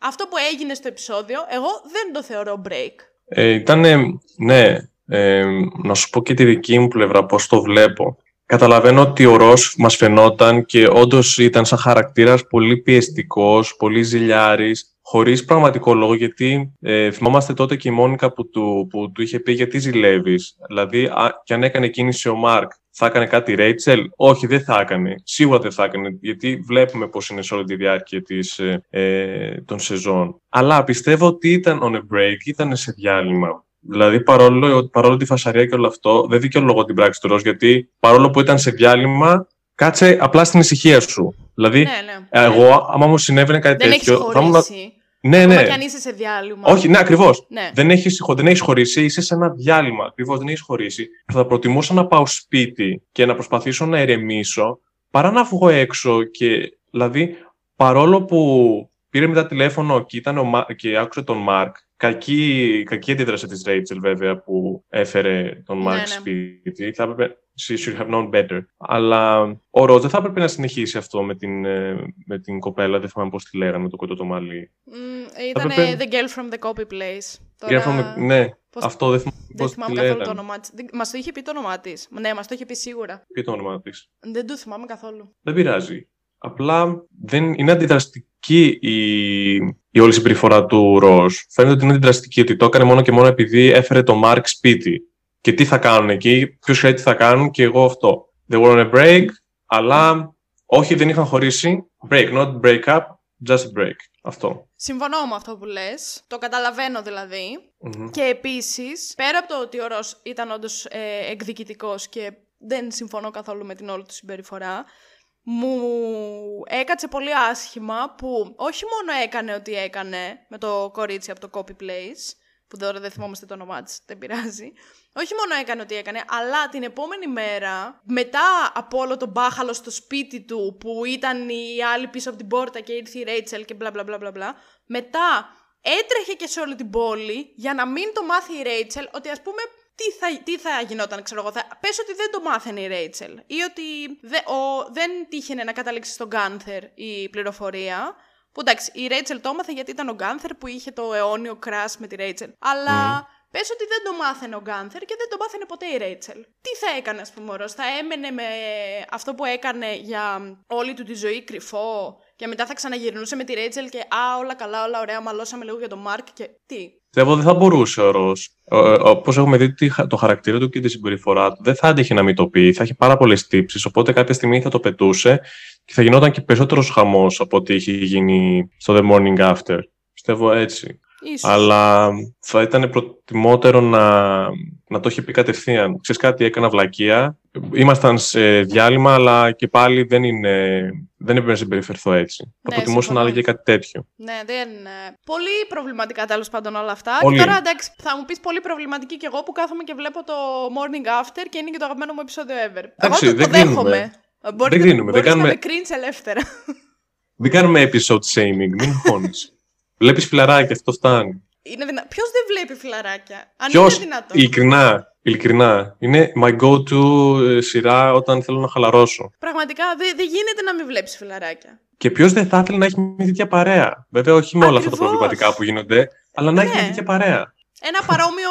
Αυτό που έγινε στο επεισόδιο, εγώ δεν το θεωρώ break. Ε, ήτανε, ναι, ε, να σου πω και τη δική μου πλευρά, πώς το βλέπω. Καταλαβαίνω ότι ο Ρος μας φαινόταν και όντως ήταν σαν χαρακτήρας πολύ πιεστικός, πολύ ζηλιάρης, χωρίς πραγματικό λόγο, γιατί ε, θυμόμαστε τότε και η Μόνικα που του, που του είχε πει γιατί ζηλεύεις. Δηλαδή, α, και αν έκανε κίνηση ο Μάρκ, θα έκανε κάτι η Ρέιτσελ; Όχι, δεν θα έκανε. Σίγουρα δεν θα έκανε, γιατί βλέπουμε πώς είναι σε όλη τη διάρκεια της, ε, ε, των σεζόν. Αλλά πιστεύω ότι ήταν on a break, ήταν σε διάλειμμα. Δηλαδή, παρόλο, παρόλο τη φασαρία και όλο αυτό, δεν δικαιολογώ την πράξη του Ρος, γιατί παρόλο που ήταν σε διάλειμμα, κάτσε απλά στην ησυχία σου. Δηλαδή, Ναι, ναι. εγώ, άμα μου συνέβαινε κάτι Δεν έχεις τέτοιο. θα ήμουν- χωρίσει. Ναι, Ακόμα ναι. και αν είσαι σε διάλειμμα. Όχι, ναι, ακριβώς. Ναι. Δεν έχεις δεν έχεις χωρίσει, είσαι σε ένα διάλειμμα. Ακριβώς δεν έχεις χωρίσει. Θα προτιμούσα να πάω σπίτι και να προσπαθήσω να ηρεμήσω παρά να βγω έξω και. Δηλαδή, παρόλο που πήρε μετά τηλέφωνο και, ήταν ο, Μα- και άκουσε τον Μάρκ, κακή, κακή αντίδραση της Ρέιτσελ βέβαια που έφερε τον Ναι, Μάρκ ναι. σπίτι. Θα έπρεπε. She should have known better. Αλλά ο Ροζ δεν θα έπρεπε να συνεχίσει αυτό με την, ε, με την κοπέλα, δεν θυμάμαι πώς τη λέγανε, με το κοντό το μαλλί. Μ, ήταν έπρεπε- The Girl from the Copy Place. Girl from the- Ναι, πώς- αυτό δεν θυμάμαι Δεν πώς τη θυμάμαι καθόλου το λέγανε. όνομά της. Μας το είχε πει το όνομά της. Ναι, μας το είχε πει σίγουρα. Ποιο το όνομα της; Δεν το θυμάμαι καθόλου. Δεν πειράζει. Απλά δεν είναι αντιδραστική η, η όλη συμπεριφορά του Ροζ. Φαίνεται ότι είναι αντιδραστική, ότι το έκανε μόνο και μόνο επειδή έφερε το Μάρκ σπίτι. Και τι θα κάνουν εκεί, ποιος ξέρει τι θα κάνουν και εγώ αυτό. They were on a break, αλλά όχι δεν είχαν χωρίσει. Break, not break up, just a break. Αυτό. Συμφωνώ με αυτό που λες. Το καταλαβαίνω δηλαδή. Μμμ. Και επίσης, πέρα από το ότι ο Ρος ήταν όντως ε, εκδικητικός και δεν συμφωνώ καθόλου με την όλη του συμπεριφορά, μου έκατσε πολύ άσχημα που όχι μόνο έκανε ό,τι έκανε με το κορίτσι από το Copy Place, που τώρα δεν θυμόμαστε το όνομά της, δεν πειράζει. Όχι μόνο έκανε ό,τι έκανε, αλλά την επόμενη μέρα, μετά από όλο τον μπάχαλο στο σπίτι του, που ήταν οι άλλοι πίσω από την πόρτα και ήρθε η Ρέιτσελ και μπλα μπλα μπλα μπλα μπλα, μετά έτρεχε και σε όλη την πόλη για να μην το μάθει η Ρέιτσελ ότι ας πούμε τι θα, τι θα γινόταν, ξέρω εγώ. Θα, πες ότι δεν το μάθαινε η Ρέιτσελ ή ότι δε, ο, δεν τύχαινε να καταλήξει στον Γκάνθερ η πληροφορία. Που εντάξει, η Ρέιτσελ το έμαθε γιατί ήταν ο Γκάνθερ που είχε το αιώνιο κράς με τη Ρέιτσελ. Αλλά πες ότι δεν το μάθαινε ο Γκάνθερ και δεν το μάθαινε ποτέ η Ρέιτσελ. Τι θα έκανε, ας πούμε, ο Ρος, θα έμενε με αυτό που έκανε για όλη του τη ζωή κρυφό και μετά θα ξαναγυρνούσε με τη Ρέιτσελ και Α, όλα καλά, όλα ωραία, μαλώσαμε λίγο για τον Μάρκ και τι; Πιστεύω δεν θα μπορούσε ο Ρος. Όπως έχουμε δει τη χα- το χαρακτήρα του και τη συμπεριφορά του, δεν θα άντεχε να μην το πει. Θα είχε πάρα πολλές τύψεις. Οπότε κάποια στιγμή θα το πετούσε και θα γινόταν και περισσότερος χαμός από ό,τι είχε γίνει στο The Morning After. Πιστεύω έτσι. Ίσως. Αλλά θα ήταν προτιμότερο να, να το είχε πει κατευθείαν. Ξέρεις κάτι, έκανα βλακεία. Ήμασταν σε διάλειμμα, αλλά και πάλι δεν, είναι, δεν έπρεπε να συμπεριφερθώ έτσι. θα Ναι, προτιμούσα να συμφωνώ. έλεγε κάτι τέτοιο. Ναι, δεν. ε, Πολύ προβληματικά τέλος πάντων όλα αυτά. Πολύ. Και τώρα εντάξει, θα μου πεις πολύ προβληματική κι εγώ που κάθομαι και βλέπω το Morning After και είναι και το αγαπημένο μου επεισόδιο ever. Εντάξει, εγώ το, δεν το δέχομαι. κρίνουμε. Ε, Μπορείτε, Δεν κρίνουμε, δεν μπορείς κάνουμε- να με κρίνεις ελεύθερα. Δεν κάνουμε episode shaming, μην χώνεις. Βλέπεις φιλαράκι, αυτό φτάνει. Είναι δυνα... Ποιος δεν βλέπει φιλαράκια. Αν Ποιος, είναι δυνατόν. ειλικρινά, ειλικρινά, είναι my go-to ε, σειρά όταν θέλω να χαλαρώσω. Πραγματικά δεν δεν γίνεται να μην βλέπεις φιλαράκια. Και ποιος δεν θα ήθελε να έχει μια τέτοια παρέα. Βέβαια, όχι με όλα αυτά τα Ακριβώς. προβληματικά που γίνονται, αλλά να έχει Ναι. μια τέτοια παρέα. Ένα παρόμοιο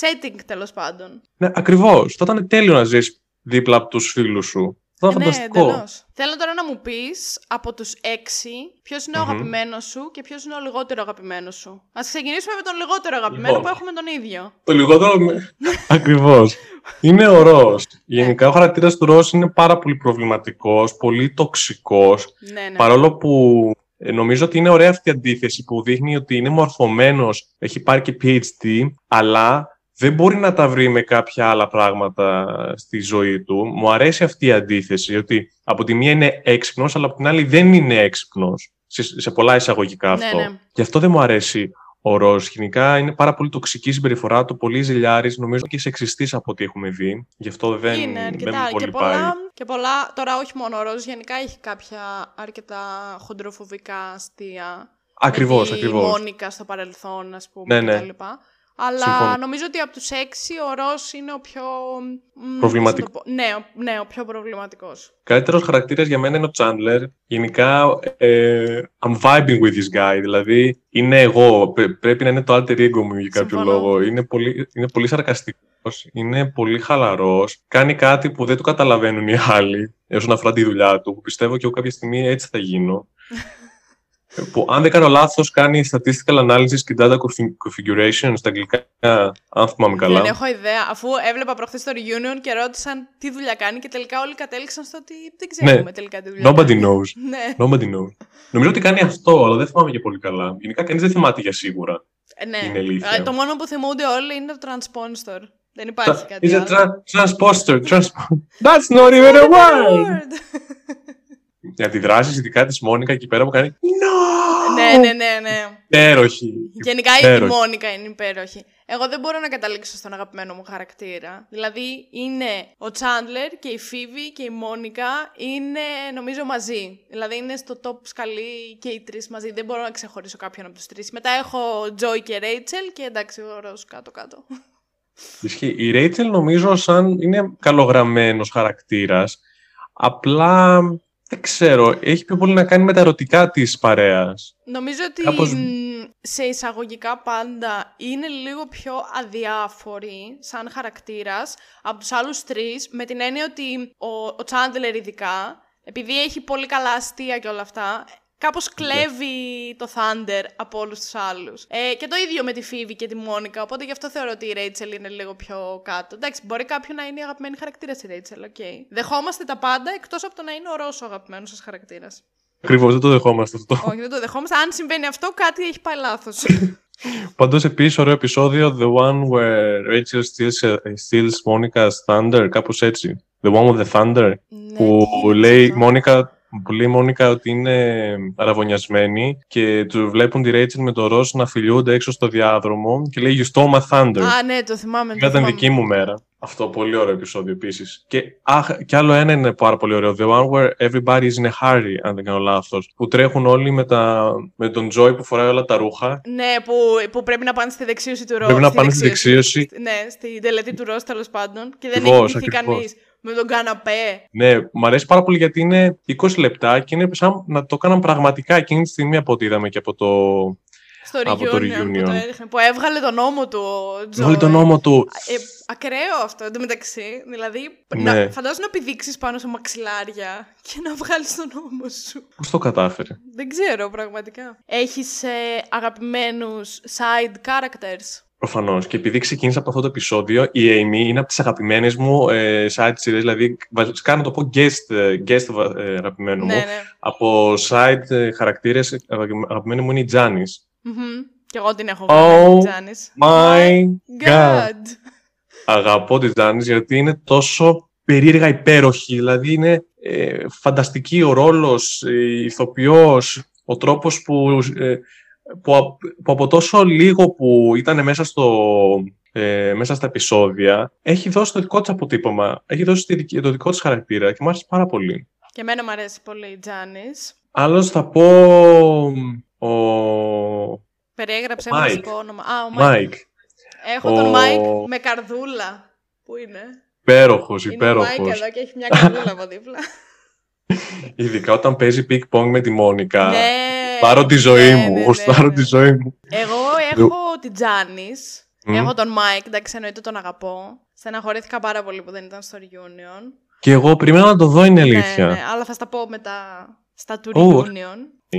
setting τέλος πάντων. Ναι, ακριβώς. Θα ήταν τέλειο να ζεις δίπλα από τους φίλους σου. Θα ήταν Ε, ναι, φανταστικό. εντελώς. Θέλω τώρα να μου πεις από τους έξι ποιος είναι ο Μμμ. αγαπημένος σου και ποιος είναι ο λιγότερο αγαπημένος σου. Α ξεκινήσουμε με τον λιγότερο αγαπημένο Λοιπόν. που έχουμε τον ίδιο. Το λιγότερο. Ακριβώς. Είναι ο Ρος. Γενικά ο χαρακτήρας του Ρος είναι πάρα πολύ προβληματικός, πολύ τοξικός. Ναι, ναι. Παρόλο που ε, νομίζω ότι είναι ωραία αυτή η αντίθεση που δείχνει ότι είναι μορφωμένος, έχει πάρει και PhD, αλλά δεν μπορεί να τα βρει με κάποια άλλα πράγματα στη ζωή του. Μου αρέσει αυτή η αντίθεση, ότι από τη μία είναι έξυπνος, αλλά από την άλλη δεν είναι έξυπνος. Σε, σε πολλά εισαγωγικά Ναι, αυτό. ναι. Γι' αυτό δεν μου αρέσει ο Ροζ. Γενικά είναι πάρα πολύ τοξική η συμπεριφορά του, πολύ ζηλιάρης, νομίζω και σεξιστής από ό,τι έχουμε δει. Γι' αυτό δεν, είναι δεν αρκετά. μου Και πολύ πολλά, πάει. και πολλά, τώρα όχι μόνο ο Ροζ, γενικά έχει κάποια αρκετά χοντροφοβικά αστεία. Ακριβώς, με τη ακριβώς. Μόνικα στο παρελθόν, ας πούμε, Ναι, ναι. κτλ. Αλλά Συμφωνώ. νομίζω ότι από τους έξι ο Ρος είναι ο πιο... μ, Προβληματικό. πώς να το πω. Ναι, ο- ναι, ο πιο προβληματικός. Καλύτερος χαρακτήρας για μένα είναι ο Chandler. Γενικά, ε, I'm vibing with this guy. Δηλαδή, είναι εγώ. Πρέ- πρέπει να είναι το alter ego μου για κάποιο Συμφωνώ. λόγο. Είναι πολύ, είναι πολύ σαρκαστικός. Είναι πολύ χαλαρός. Κάνει κάτι που δεν το καταλαβαίνουν οι άλλοι όσον αφορά τη δουλειά του. Που πιστεύω και εγώ κάποια στιγμή έτσι θα γίνω. Ε, που, αν δεν κάνω λάθος, κάνει statistical analysis και data config- configuration στα αγγλικά, αν θυμάμαι καλά. Δεν έχω ιδέα, αφού έβλεπα προχθές το reunion και ρώτησαν τι δουλειά κάνει και τελικά όλοι κατέληξαν στο ότι δεν ξέρουμε Ναι. τελικά τι δουλειά Nobody κάνει. knows. Ναι, Nobody knows. Νομίζω ότι κάνει αυτό, αλλά δεν θυμάμαι και πολύ καλά. Γενικά, κανείς δεν θυμάται για σίγουρα. Ε, ναι. Είναι αλήθεια. Ε, Το μόνο που θυμούνται όλοι είναι το transponsor. Δεν υπάρχει κάτι Is a άλλο. tra- transposter. Trans- That's not even a word! Word. Οι αντιδράσεις, ειδικά της Μόνικα εκεί πέρα που κάνει. No! ναι, ναι, ναι, ναι. Υπέροχη. Γενικά η Υπέροχη. Μόνικα είναι υπέροχη. Εγώ δεν μπορώ να καταλήξω στον αγαπημένο μου χαρακτήρα. Δηλαδή είναι ο Τσάντλερ και η Φίβη και η Μόνικα είναι νομίζω μαζί. Δηλαδή είναι στο top σκαλί και οι τρεις μαζί. Δεν μπορώ να ξεχωρίσω κάποιον από τους τρεις. Μετά έχω Τζόι και Ρέιτσελ και εντάξει ο Ρος κάτω-κάτω. Ισχύει. Η Ρέιτσελ νομίζω σαν είναι καλογραμμένος χαρακτήρας. Απλά δεν ξέρω. Έχει πιο πολύ να κάνει με τα ερωτικά της παρέας. Νομίζω ότι Κάπως- μ, σε εισαγωγικά πάντα είναι λίγο πιο αδιάφορη σαν χαρακτήρας από τους άλλους τρεις με την έννοια ότι ο, ο Chandler ειδικά επειδή έχει πολύ καλά αστεία και όλα αυτά κάπως κλέβει το thunder από όλους τους άλλους. Ε, και το ίδιο με τη Phoebe και τη Μόνικα, οπότε γι' αυτό θεωρώ ότι η Rachel είναι λίγο πιο κάτω. Εντάξει, μπορεί κάποιον να είναι η αγαπημένη χαρακτήρα η Rachel, οκ. Δεχόμαστε τα πάντα εκτός από το να είναι ο Ρώσος ο αγαπημένος σας χαρακτήρας. Ακριβώς, δεν το δεχόμαστε αυτό. Όχι, δεν το δεχόμαστε. Αν συμβαίνει αυτό, κάτι έχει πάει λάθος. Πάντως, επίσης, ωραίο επεισόδιο. The one where Rachel steals, uh, steals Monica's thunder. Κάπως έτσι. The one with the thunder. Ναι, που λέει η Μόνικα, που λέει η Μόνικα ότι είναι αραβωνιασμένη και του βλέπουν τη Rachel με το Ross να φιλιούνται έξω στο διάδρομο και λέει You stole my thunder. Α, ναι, το θυμάμαι. το Ήταν θυμάμαι. δική μου μέρα. Αυτό πολύ ωραίο επεισόδιο επίσης. Και, αχ, και άλλο ένα είναι πάρα πολύ ωραίο. The one where everybody is in a hurry, αν δεν κάνω λάθος. Που τρέχουν όλοι με, τα, με τον Joy που φοράει όλα τα ρούχα. Ναι, που, που πρέπει να πάνε στη δεξίωση του Ρο. Πρέπει να πάνε στη δεξίωση. Ναι, στην τελετή του Ρο τέλος πάντων. Και δεν Ακριβώς, έχει ντυθεί ακριβώς. κανείς. Με τον καναπέ. Ναι, μου αρέσει πάρα πολύ γιατί είναι 20 λεπτά και είναι σαν να το έκαναν πραγματικά εκείνη τη στιγμή από ό,τι είδαμε και από το. Στο Από reunion, το Που, reunion. το έδειχνε, που έβγαλε τον νόμο του ο Τζόι. Βάλει τον νόμο του. Ε, ακραίο αυτό εντωμεταξύ. Δηλαδή, Ναι. να, φαντάζομαι να πηδήξει πάνω σε μαξιλάρια και να βγάλεις τον νόμο σου. Πώς το κατάφερε; Δεν ξέρω πραγματικά. Έχεις ε, αγαπημένους side characters; Προφανώς. Και επειδή ξεκίνησα από αυτό το επεισόδιο, η Amy είναι από τις αγαπημένες μου ε, side series. Δηλαδή, βασικά να το πω guest, ε, guest ε, αγαπημένο Ναι, μου. ναι. Από side ε, χαρακτήρες, αγαπημένη μου είναι η Τζάνι. Μμμ. Και εγώ την έχω Oh βγάλει, Τζάνης. My God. God. Αγαπώ τη Τζάνι γιατί είναι τόσο περίεργα υπέροχη. Δηλαδή, είναι ε, φανταστική ο ρόλος, η ηθοποιός, ο τρόπος που, ε, που, α- που από τόσο λίγο που ήταν μέσα στο, ε, μέσα στα επεισόδια, έχει δώσει το δικό της αποτύπωμα, έχει δώσει τη δική- το δικό της χαρακτήρα και μου άρεσε πάρα πολύ. Και εμένα μου αρέσει πολύ η Janice. Άλλος θα πω ο Περιέγραψε Ο ένα Mike. βασικό όνομα. Α, ο Mike. Mike. Έχω τον Ο- Μάικ με καρδούλα. Πού είναι; Υπέροχος, Είναι ο Μάικ υπέροχος. εδώ και έχει μια καρδούλα από δίπλα. Ειδικά όταν παίζει ping-pong με τη Μόνικα. ναι. Γουστάρω τη ζωή Ναι, μου, ναι, ναι, γουστάρω ναι. τη ζωή μου. Εγώ έχω την Janice. Μμ. Έχω τον Μάικ, εντάξει εννοείται τον αγαπώ. Στεναχωρήθηκα πάρα πολύ που δεν ήταν στο reunion. Και εγώ περίμενα να το δω, είναι αλήθεια. Ναι, ναι, αλλά θα στα πω μετά στα του Ω. reunion.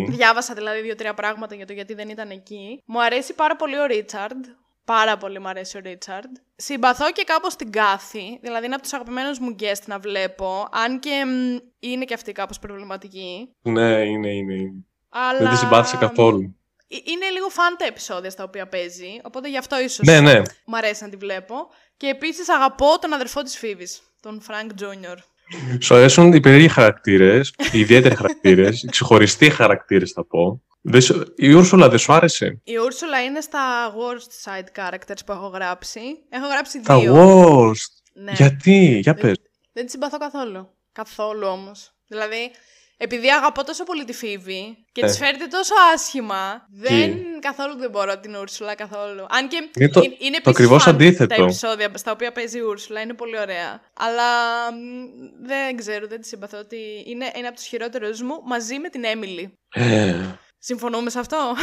Διάβασα δηλαδή δύο-τρία πράγματα για το γιατί δεν ήταν εκεί. Μου αρέσει πάρα πολύ ο Ρίτσαρντ. Πάρα πολύ μου αρέσει ο Ρίτσαρντ. Συμπαθώ και κάπως την Κάθη. Δηλαδή είναι από τους αγαπημένους μου guest να βλέπω. Αν και μ, είναι και αυτή κάπως προβληματική. Ναι, είναι, είναι. είναι. Αλλά... Δεν τη συμπάθησε καθόλου. είναι λίγο φαν τα επεισόδια στα οποία παίζει, οπότε γι' αυτό ίσως Ναι, ναι. μου αρέσει να τη βλέπω. Και επίσης αγαπώ τον αδερφό της Phoebe, τον Frank Junior. Σου αρέσουν οι περίεργοι χαρακτήρες, οι ιδιαίτεροι χαρακτήρες, οι ξεχωριστοί χαρακτήρες θα πω. Δεν σου- Η Ούρσουλα δεν σου άρεσε. Η Ούρσουλα είναι στα worst side characters που έχω γράψει. Έχω γράψει Τα δύο. worst; Ναι. Γιατί, για πες. Δεν τη συμπαθώ καθόλου. Καθόλου όμως. Δηλαδή, επειδή αγαπώ τόσο πολύ τη Phoebe και Ε. της φέρεται τόσο άσχημα, δεν καθόλου δεν μπορώ την Ούρσουλα καθόλου. Αν και Είναι το- είναι, είναι το επίσης ακριβώς fun αντίθετο. Τα επεισόδια στα οποία παίζει η Ούρσουλα είναι πολύ ωραία. Αλλά μ, δεν ξέρω, δεν τη συμπαθώ. Ότι είναι ένα από τους χειρότερους μου μαζί με την Έμιλι. Ε, Συμφωνούμε σε αυτό;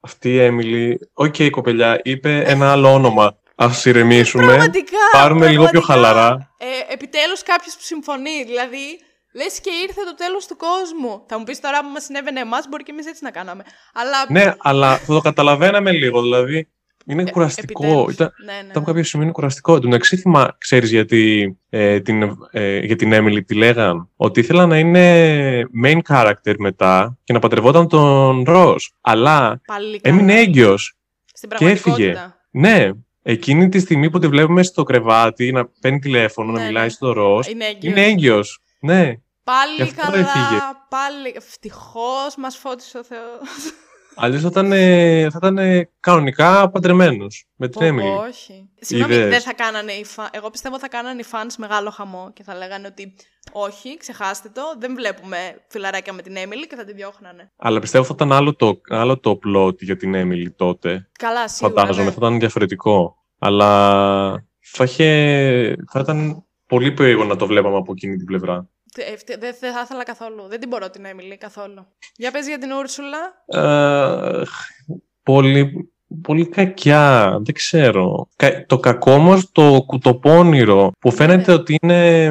αυτή η Έμιλι, οκ κοπελιά, είπε ένα άλλο όνομα. Ας ηρεμήσουμε. Πραγματικά. πάρουμε λίγο πιο πραγματικά. χαλαρά. Ε, επιτέλους κάποιος που συμφωνεί. Δηλαδή, λες και ήρθε το τέλος του κόσμου. Θα μου πεις τώρα που μας συνέβαινε εμάς, μπορεί και εμείς έτσι να κάναμε. Αλλά Ναι, αλλά θα το καταλαβαίναμε λίγο. Δηλαδή, είναι κουραστικό. Ε, επιτέλους. Ήταν, Ναι, ναι, ήταν από ναι. κάποιο σημείο είναι κουραστικό. Του εξή θυμά, ξέρεις γιατί ε, την, ε, για την Έμιλι τη λέγαν; Ότι ήθελα να είναι main character μετά και να παντρευόταν τον Ροζ. Αλλά Πάλι καλά. έμεινε έγκυος. Στην και έφυγε. πραγματικότητα. Ναι, εκείνη τη στιγμή που τη βλέπουμε στο κρεβάτι να παίρνει τηλέφωνο, Ναι, να ναι. μιλάει στο Ροζ. Είναι έγκυος. Είναι έγκυος. Ναι. Γι' Πάλι αυτό καλά. έφυγε. Πάλι. Ευτυχώς μας φώτισε ο Θεός. Αλλιώς θα ήταν, ε, θα ήταν ε, κανονικά παντρεμένος με την Πω, Έμιλι. πω, Όχι. Συγγνώμη, Είδες. δεν θα κάνανε οι φαν... Εγώ πιστεύω θα κάνανε οι fans μεγάλο χαμό και θα λέγανε ότι όχι, ξεχάστε το, δεν βλέπουμε φιλαράκια με την Έμιλι και θα τη διώχνανε. Αλλά πιστεύω θα ήταν άλλο το, άλλο το plot για την Έμιλι τότε. Καλά, σίγουρα. Φαντάζομαι, ναι. θα ήταν διαφορετικό. Αλλά θα, είχε, θα ήταν πολύ περίεργο να το βλέπαμε από εκείνη την πλευρά. Τε- ευτυχ- Δεν δεν θα ήθελα καθόλου. Δεν την μπορώ την Έμιλι καθόλου. Για πες για την Ούρσουλα. Ε, πολύ, πολύ κακιά, δεν ξέρω. Κα- το κακό όμως το κουτοπώνυρο που φαίνεται Ναι. ότι είναι,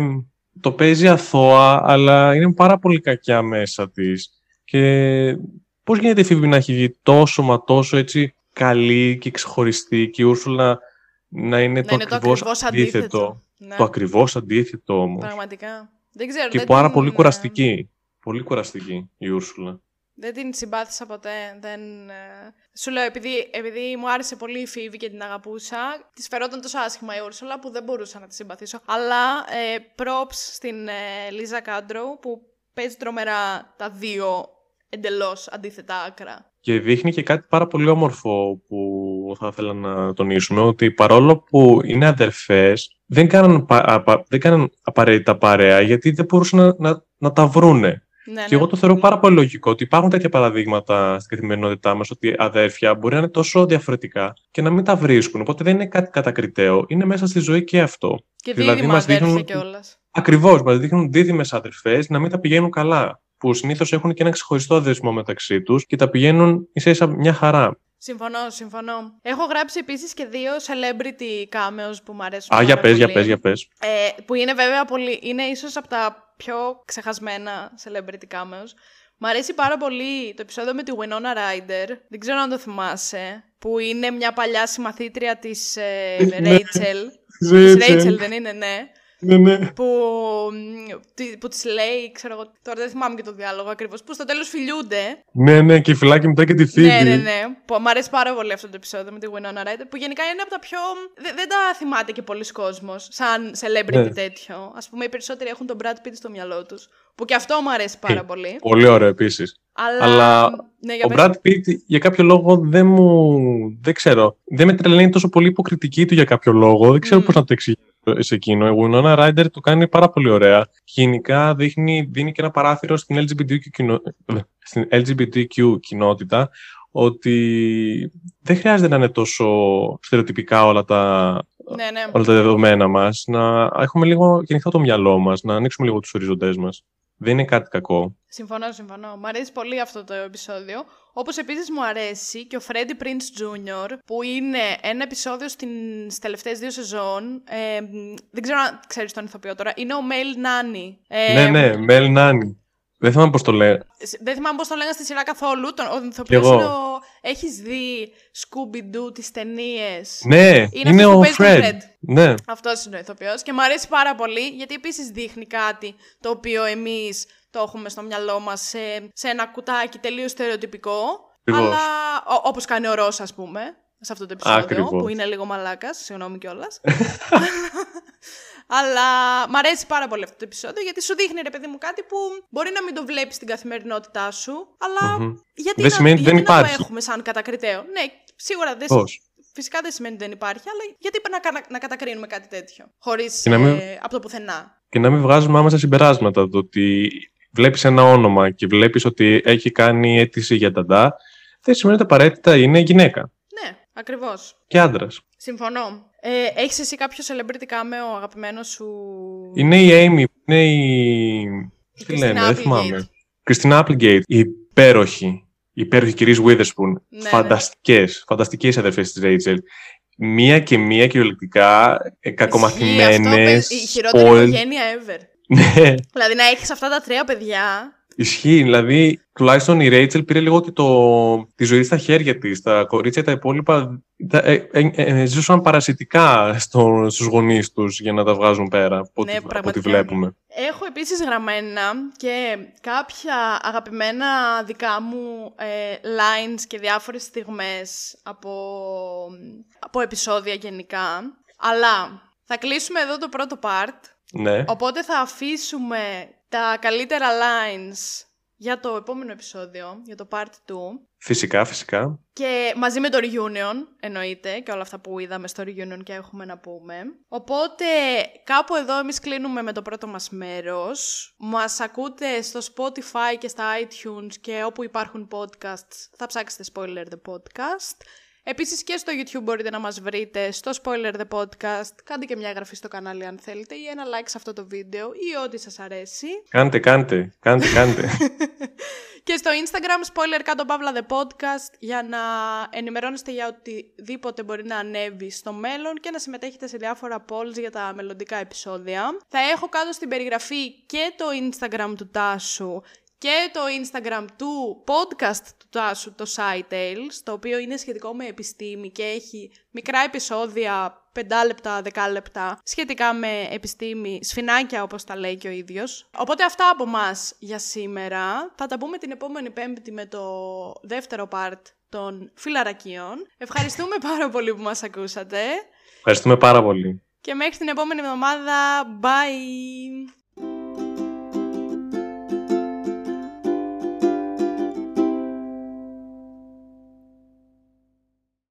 το παίζει αθώα, αλλά είναι πάρα πολύ κακιά μέσα της. Και πώς γίνεται η Φίβη να έχει βγει τόσο μα τόσο έτσι καλή και ξεχωριστή και η Ούρσουλα να είναι, να το, είναι το ακριβώς ακριβώς αντίθετο; αντίθετο. Ναι, Το ακριβώς αντίθετο όμως. πραγματικά. Δεν ξέρω. Και δεν πάρα την, πολύ ε, κουραστική. Πολύ κουραστική η Ούρσουλα. Δεν την συμπάθησα ποτέ. Δεν, ε, Σου λέω, επειδή, επειδή μου άρεσε πολύ η Φίβη και την αγαπούσα, της φερόταν τόσο άσχημα η Ούρσουλα που δεν μπορούσα να τη συμπαθήσω. Αλλά ε, props στην ε, Λίζα Κάντρο που παίζει τρομερά τα δύο εντελώς αντίθετα άκρα. Και δείχνει και κάτι πάρα πολύ όμορφο που θα ήθελα να τονίσουμε, ότι παρόλο που είναι αδερφές, δεν κάναν, πα- απα- δεν κάναν απαραίτητα παρέα, γιατί δεν μπορούσαν να, να, να τα βρούνε. Ναι, Και εγώ το θεωρώ πάρα πολύ λογικό ότι υπάρχουν τέτοια παραδείγματα στην καθημερινότητά μας, ότι αδέρφια μπορεί να είναι τόσο διαφορετικά και να μην τα βρίσκουν. Οπότε δεν είναι κάτι κατακριτέο, είναι μέσα στη ζωή και αυτό. Και δηλαδή δίδυμα μας αδέρφια δείχνουν- κιόλας. Ακριβώς, μας δείχνουν δίδυμες αδερφές να μην τα πηγαίνουν καλά. Που συνήθως έχουν και ένα ξεχωριστό δεσμό μεταξύ τους και τα πηγαίνουν ίσα ίσα μια χαρά. Συμφωνώ, συμφωνώ. Έχω γράψει επίσης και δύο celebrity cameos που μου αρέσουν Α, για πάρα πες, για πολύ. πες, για πες. Ε, που είναι βέβαια πολύ, είναι ίσως από τα πιο ξεχασμένα celebrity cameos. Μ' αρέσει πάρα πολύ το επεισόδιο με τη Winona Ryder. Δεν ξέρω αν το θυμάσαι. Που είναι μια παλιά συμμαθήτρια της ε, Ναι. Rachel. Της Rachel δεν είναι, ναι. Ναι, ναι. Που, μ, τι- που της λέει, ξέρω εγώ, τώρα δεν θυμάμαι και το διάλογο ακριβώς, που στο τέλος φιλιούνται. Ναι, ναι, και η φυλάκι μετά και τη φύγει. Ναι, ναι, ναι. Που μου αρέσει πάρα πολύ αυτό το επεισόδιο με τη Winona Ryder. Που γενικά είναι από τα πιο. δε- δεν τα θυμάται και πολλοί κόσμος σαν celebrity Ναι. τέτοιο. Α πούμε, οι περισσότεροι έχουν τον Brad Pitt στο μυαλό τους. Που και αυτό μου αρέσει πάρα Ε, πολύ. Πολύ ωραίο επίσης. Αλλά. αλλά ναι, για Ο πες. Brad Pitt για κάποιο λόγο δεν μου. Δεν ξέρω. Δεν με τρελαίνει τόσο πολύ η υποκριτική του για κάποιο λόγο. Δεν ξέρω Μμ. πώς πώς να το εξηγήσω σε εκείνο. Η Winona Ryder το κάνει πάρα πολύ ωραία. Γενικά δείχνει, δίνει και ένα παράθυρο στην LGBTQ, κοινο... στην LGBTQ κοινότητα ότι δεν χρειάζεται να είναι τόσο στερεοτυπικά όλα τα, Ναι, ναι. όλα τα δεδομένα μας. Να έχουμε λίγο και ανοιχτό το μυαλό μας, να ανοίξουμε λίγο τους οριζοντές μας. Δεν είναι κάτι κακό. Συμφωνώ, συμφωνώ. Μου αρέσει πολύ αυτό το επεισόδιο. Όπως επίσης μου αρέσει και ο Freddie Prince Jr., που είναι ένα επεισόδιο στην... στις τελευταίες δύο σεζόν. Ε, μ, δεν ξέρω αν ξέρεις τον ηθοποιό τώρα. Είναι ο Mail Nanny. Ε, ναι, ναι, Μέλ Νάνι. Δεν θυμάμαι πώς το λέει. σ- Δεν θυμάμαι πώς τον λέγανε στη σειρά καθόλου. Τον, ο Κι ηθοποιό εγώ. είναι ο. Έχεις δει Scooby-Doo τις ταινίες; Ναι, Είναι είναι, αυτός που ο παίζει τον Fred. Fred. Ναι, Αυτός είναι ο ηθοποιός και μου αρέσει πάρα πολύ γιατί επίσης δείχνει κάτι το οποίο εμείς το έχουμε στο μυαλό μας σε, σε ένα κουτάκι τελείως στερεοτυπικό. Ακριβώς. Αλλά ο- όπως κάνει ο Ρώσα, ας πούμε, σε αυτό το επεισόδιο, Ακριβώς. που είναι λίγο μαλάκας, συγγνώμη κιόλας. Αλλά μ' αρέσει πάρα πολύ αυτό το επεισόδιο γιατί σου δείχνει ρε παιδί μου κάτι που μπορεί να μην το βλέπεις στην καθημερινότητά σου, αλλά Μμμ. γιατί, Δεν να, σημαίνει ότι γιατί δεν να το υπάρχει. έχουμε σαν κατακριτέο. Ναι, σίγουρα δεν, Πώς. φυσικά δεν σημαίνει ότι δεν υπάρχει, αλλά γιατί να, να, να κατακρίνουμε κάτι τέτοιο, χωρίς Και να μην- ε, από το πουθενά. Και να μην βγάζουμε άμεσα συμπεράσματα. Το ότι βλέπεις ένα όνομα και βλέπεις ότι έχει κάνει αίτηση για ταντά, δεν σημαίνει ότι απαραίτητα είναι γυναίκα Ναι, ακριβώς. και άντρας. Συμφωνώ. Ε, έχεις εσύ κάποιο celebrity cameo αγαπημένο σου... Είναι η Amy, είναι η... Η Τι λένε, Christina δεν Applegate. θυμάμαι. Κριστίνα Applegate, η υπέροχη, η υπέροχη κυρία Witherspoon. Ναι, φανταστικές, φανταστικές αδερφές της Rachel. Μία και μία κυριολεκτικά ε, Ισχύει αυτό, κακομαθημένες, παι- Η χειρότερη spoiled. οικογένεια ever. Ναι, Δηλαδή να έχεις αυτά τα τρία παιδιά. Ισχύει. Δηλαδή, τουλάχιστον η Rachel πήρε λίγο και το, τη ζωή στα χέρια της. Τα κορίτσια τα υπόλοιπα τα, ε, ε, ε, ζούσαν παρασιτικά στο, στους γονείς τους για να τα βγάζουν πέρα από, Ναι, ό,τι- από ό,τι πραγματικά. βλέπουμε. Έχω επίσης γραμμένα και κάποια αγαπημένα δικά μου ε, lines και διάφορες στιγμές από, από επεισόδια γενικά. Αλλά θα κλείσουμε εδώ το πρώτο part. Ναι, Οπότε θα αφήσουμε τα καλύτερα lines για το επόμενο επεισόδιο, για το part 2. φυσικά, φυσικά. Και μαζί με το reunion, εννοείται, και όλα αυτά που είδαμε στο reunion και έχουμε να πούμε. Οπότε, κάπου εδώ εμείς κλείνουμε με το πρώτο μας μέρος. Μας ακούτε στο Spotify και στα iTunes και όπου υπάρχουν podcasts, θα ψάξετε Spoiler the Podcast. Επίσης και στο YouTube μπορείτε να μας βρείτε στο Spoiler the Podcast. Κάντε και μια εγγραφή στο κανάλι αν θέλετε ή ένα like σε αυτό το βίντεο ή ό,τι σας αρέσει. Κάντε, κάντε, κάντε, κάντε. Και στο Instagram, spoiler κάτω παύλα the podcast, για να ενημερώνεστε για οτιδήποτε μπορεί να ανέβει στο μέλλον και να συμμετέχετε σε διάφορα polls για τα μελλοντικά επεισόδια. Θα έχω κάτω στην περιγραφή και το Instagram του Τάσου και το Instagram του podcast του Τάσου, το SciTales, το οποίο είναι σχετικό με επιστήμη και έχει μικρά επεισόδια, 5 λεπτά, 10 λεπτά, σχετικά με επιστήμη, σφινάκια όπως τα λέει και ο ίδιος. Οπότε αυτά από μας για σήμερα. Θα τα πούμε την επόμενη πέμπτη με το δεύτερο part των φιλαρακίων. Ευχαριστούμε πάρα πολύ που μας ακούσατε Ευχαριστούμε πάρα πολύ. και μέχρι την επόμενη εβδομάδα. Bye!